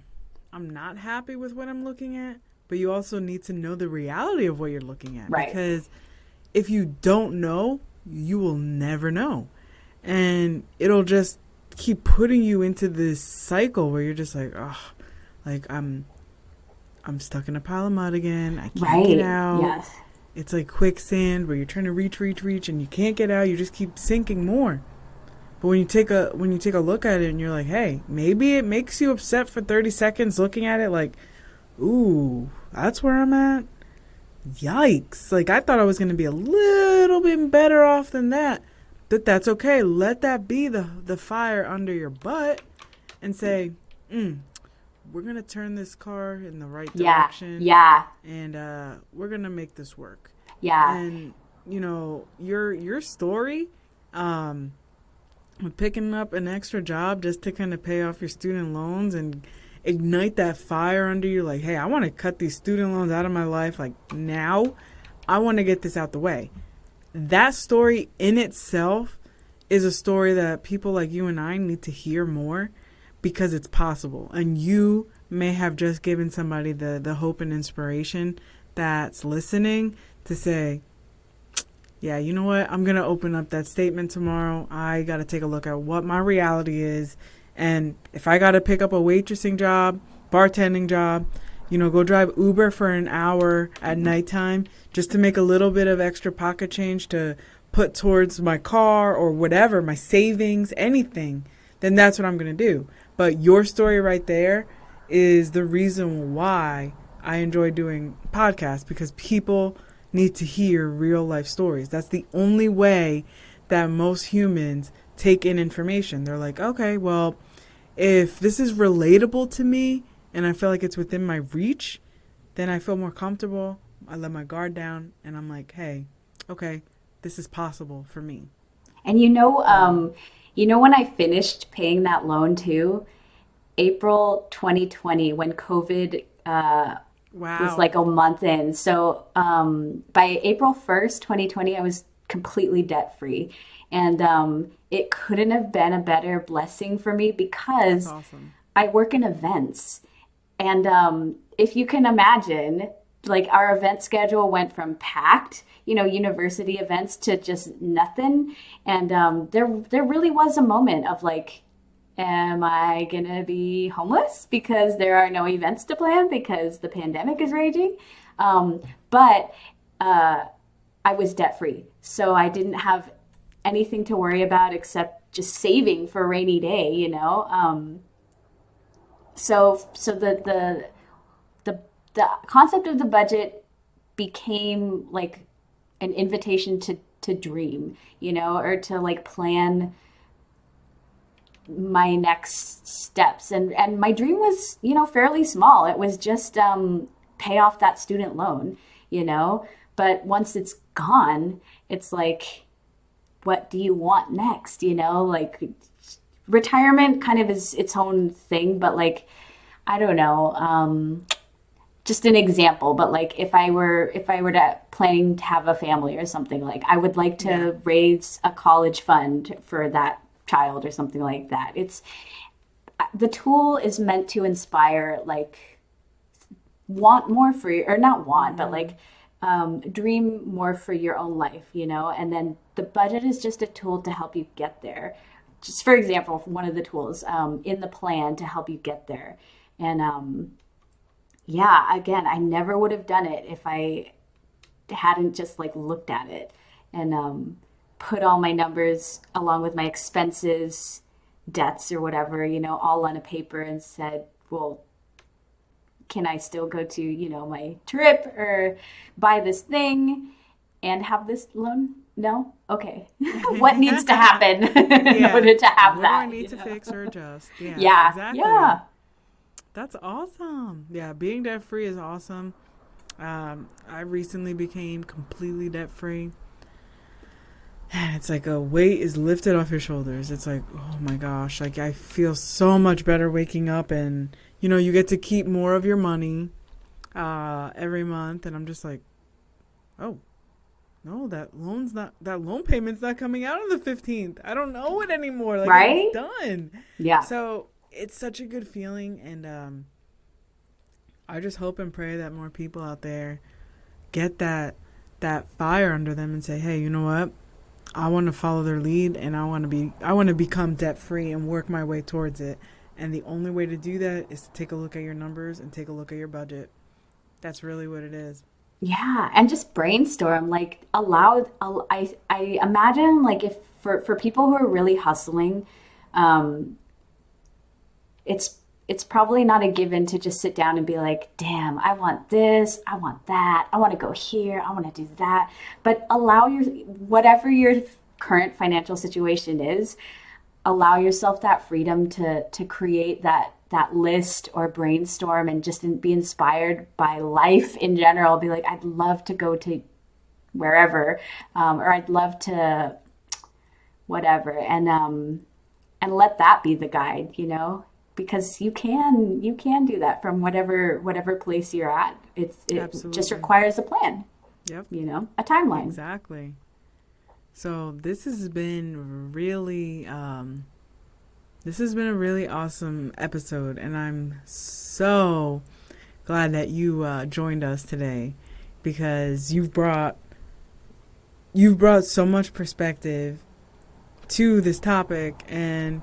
I'm not happy with what I'm looking at, but you also need to know the reality of what you're looking at. Right. Because if you don't know, you will never know. And it'll just keep putting you into this cycle where you're just like, oh, like I'm I'm stuck in a pile of mud again. I can't Right. get out. Yes. It's like quicksand where you're trying to reach, reach, reach, and you can't get out. You just keep sinking more. But when you take a when you take a look at it and you're like, hey, maybe it makes you upset for 30 seconds looking at it, like, ooh, that's where I'm at. Yikes! Like I thought I was gonna be a little bit better off than that. But that's okay. Let that be the the fire under your butt, and say, mm, we're gonna turn this car in the right direction Yeah. yeah. and uh, we're gonna make this work. Yeah. And you know your your story, um, picking up an extra job just to kind of pay off your student loans and ignite that fire under you. Like, hey, I want to cut these student loans out of my life. Like now, I want to get this out the way. That story in itself is a story that people like you and I need to hear more because it's possible. And you may have just given somebody the, the hope and inspiration that's listening to say, yeah, you know what? I'm going to open up that statement tomorrow. I got to take a look at what my reality is. And if I got to pick up a waitressing job, bartending job, you know, go drive Uber for an hour at mm-hmm. nighttime just to make a little bit of extra pocket change to put towards my car or whatever, my savings, anything, then that's what I'm going to do. But your story right there is the reason why I enjoy doing podcasts because people need to hear real life stories. That's the only way that most humans take in information. They're like, okay, well, if this is relatable to me and I feel like it's within my reach, then I feel more comfortable. I let my guard down and I'm like, hey, okay, this is possible for me. And you know, um, you know when I finished paying that loan too, April 2020, when COVID uh, Wow. was like a month in. So um, by April 1st, 2020, I was completely debt free. And um, it couldn't have been a better blessing for me because awesome. I work in events. And um, if you can imagine, like our event schedule went from packed, you know, university events to just nothing. And um, there, there really was a moment of like, am I gonna be homeless because there are no events to plan because the pandemic is raging? Um, but uh, I was debt free, so I didn't have anything to worry about except just saving for a rainy day, you know. Um, so so the the the the concept of the budget became like an invitation to to dream, you know, or to like plan my next steps. And and my dream was you know fairly small. It was just um pay off that student loan you know? But once it's gone it's like what do you want next? You know like retirement kind of is its own thing but like i don't know um just an example but like if i were if i were to planning to have a family or something like i would like to Yeah. raise a college fund for that child or something like that. It's the tool is meant to inspire like want more for you or not want but like um, dream more for your own life you know? And then the budget is just a tool to help you get there just for example one of the tools um, in the plan to help you get there. And um, yeah again i never would have done it if i hadn't just like looked at it and um, put all my numbers along with my expenses debts or whatever you know all on a paper and said well can i still go to you know my trip or buy this thing and have this loan no okay what needs to happen in Yeah. order to have what that do I need to know? fix or adjust? Yeah, yeah exactly. yeah That's awesome. Yeah, being debt free is awesome. Um, I recently became completely debt free. And it's like a weight is lifted off your shoulders. It's like, oh my gosh, like I feel so much better waking up and you know, you get to keep more of your money uh every month and I'm just like, oh, no, that loan's not that loan payment's not coming out on the 15th. I don't know it anymore. Like Right? it's done. yeah So it's such a good feeling, and um, I just hope and pray that more people out there get that that fire under them and say, "Hey, you know what? I want to follow their lead, and I want to be I want to become debt free and work my way towards it." And the only way to do that is to take a look at your numbers and take a look at your budget. That's really what it is. Yeah, and just brainstorm. Like allow. I I imagine like if for for people who are really hustling, um, it's it's probably not a given to just sit down and be like, damn, I want this, I want that, I want to go here, I want to do that. But allow your, whatever your current financial situation is, allow yourself that freedom to, to create that, that list or brainstorm and just be inspired by life in general. Be like, I'd love to go to wherever, um, or I'd love to whatever. And, um, and let that be the guide, you know, because you can you can do that from whatever whatever place you're at. It's it Absolutely. just requires a plan. Yep. You know, a timeline. Exactly. So this has been really um this has been a really awesome episode and I'm so glad that you uh, joined us today because you've brought you've brought so much perspective to this topic and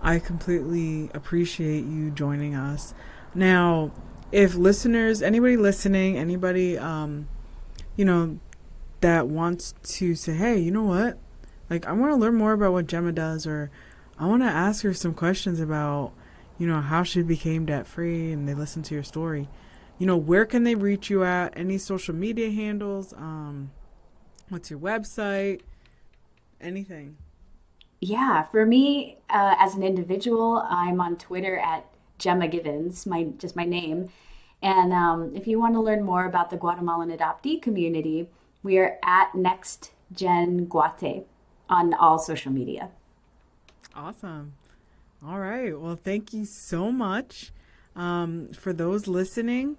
I completely appreciate you joining us. Now, if listeners, anybody listening, anybody, um, you know, that wants to say, hey, you know what? Like, I want to learn more about what Gemma does, or I want to ask her some questions about, you know, how she became debt free, and they listen to your story. You know, where can they reach you at? Any social media handles? Um, what's your website? Anything? Yeah, for me uh, as an individual, I'm on Twitter at Gemma Givens, my just my name. And um, if you want to learn more about the Guatemalan adoptee community, we are at Next Gen Guate on all social media. Awesome. All right. Well, thank you so much. Um, for those listening,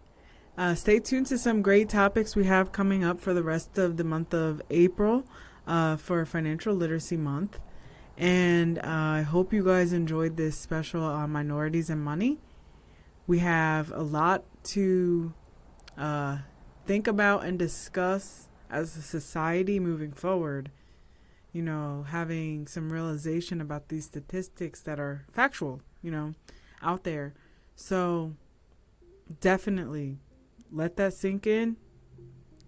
uh, stay tuned to some great topics we have coming up for the rest of the month of April uh, for Financial Literacy Month. And uh, I hope you guys enjoyed this special on minorities and money. We have a lot to uh, think about and discuss as a society moving forward. You know, having some realization about these statistics that are factual, you know, out there. So definitely let that sink in.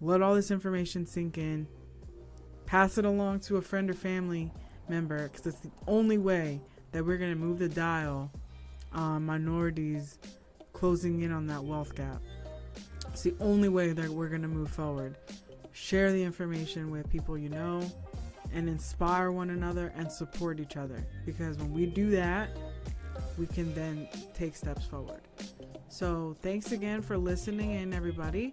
Let all this information sink in. Pass it along to a friend or family member because it's the only way that we're going to move the dial on minorities closing in on that wealth gap. It's the only way that we're going to move forward. Share the information with people you know and inspire one another and support each other because when we do that, we can then take steps forward. So, thanks again for listening in, everybody.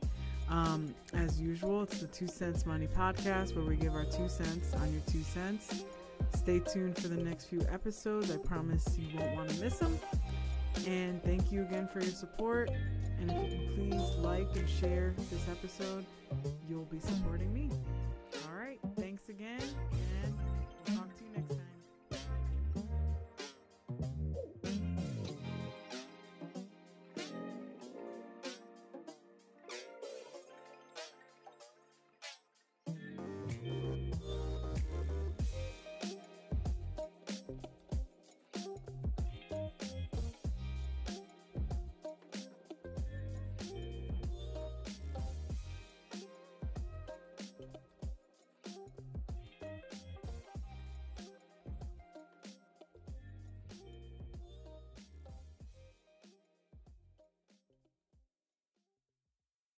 Um, as usual, it's the Two Cents Money podcast where we give our two cents on your two cents. Stay tuned for the next few episodes. I promise you won't want to miss them. And thank you again for your support. And if you can please like and share this episode, you'll be supporting me. All right. Thanks again. And I'll talk to you next time.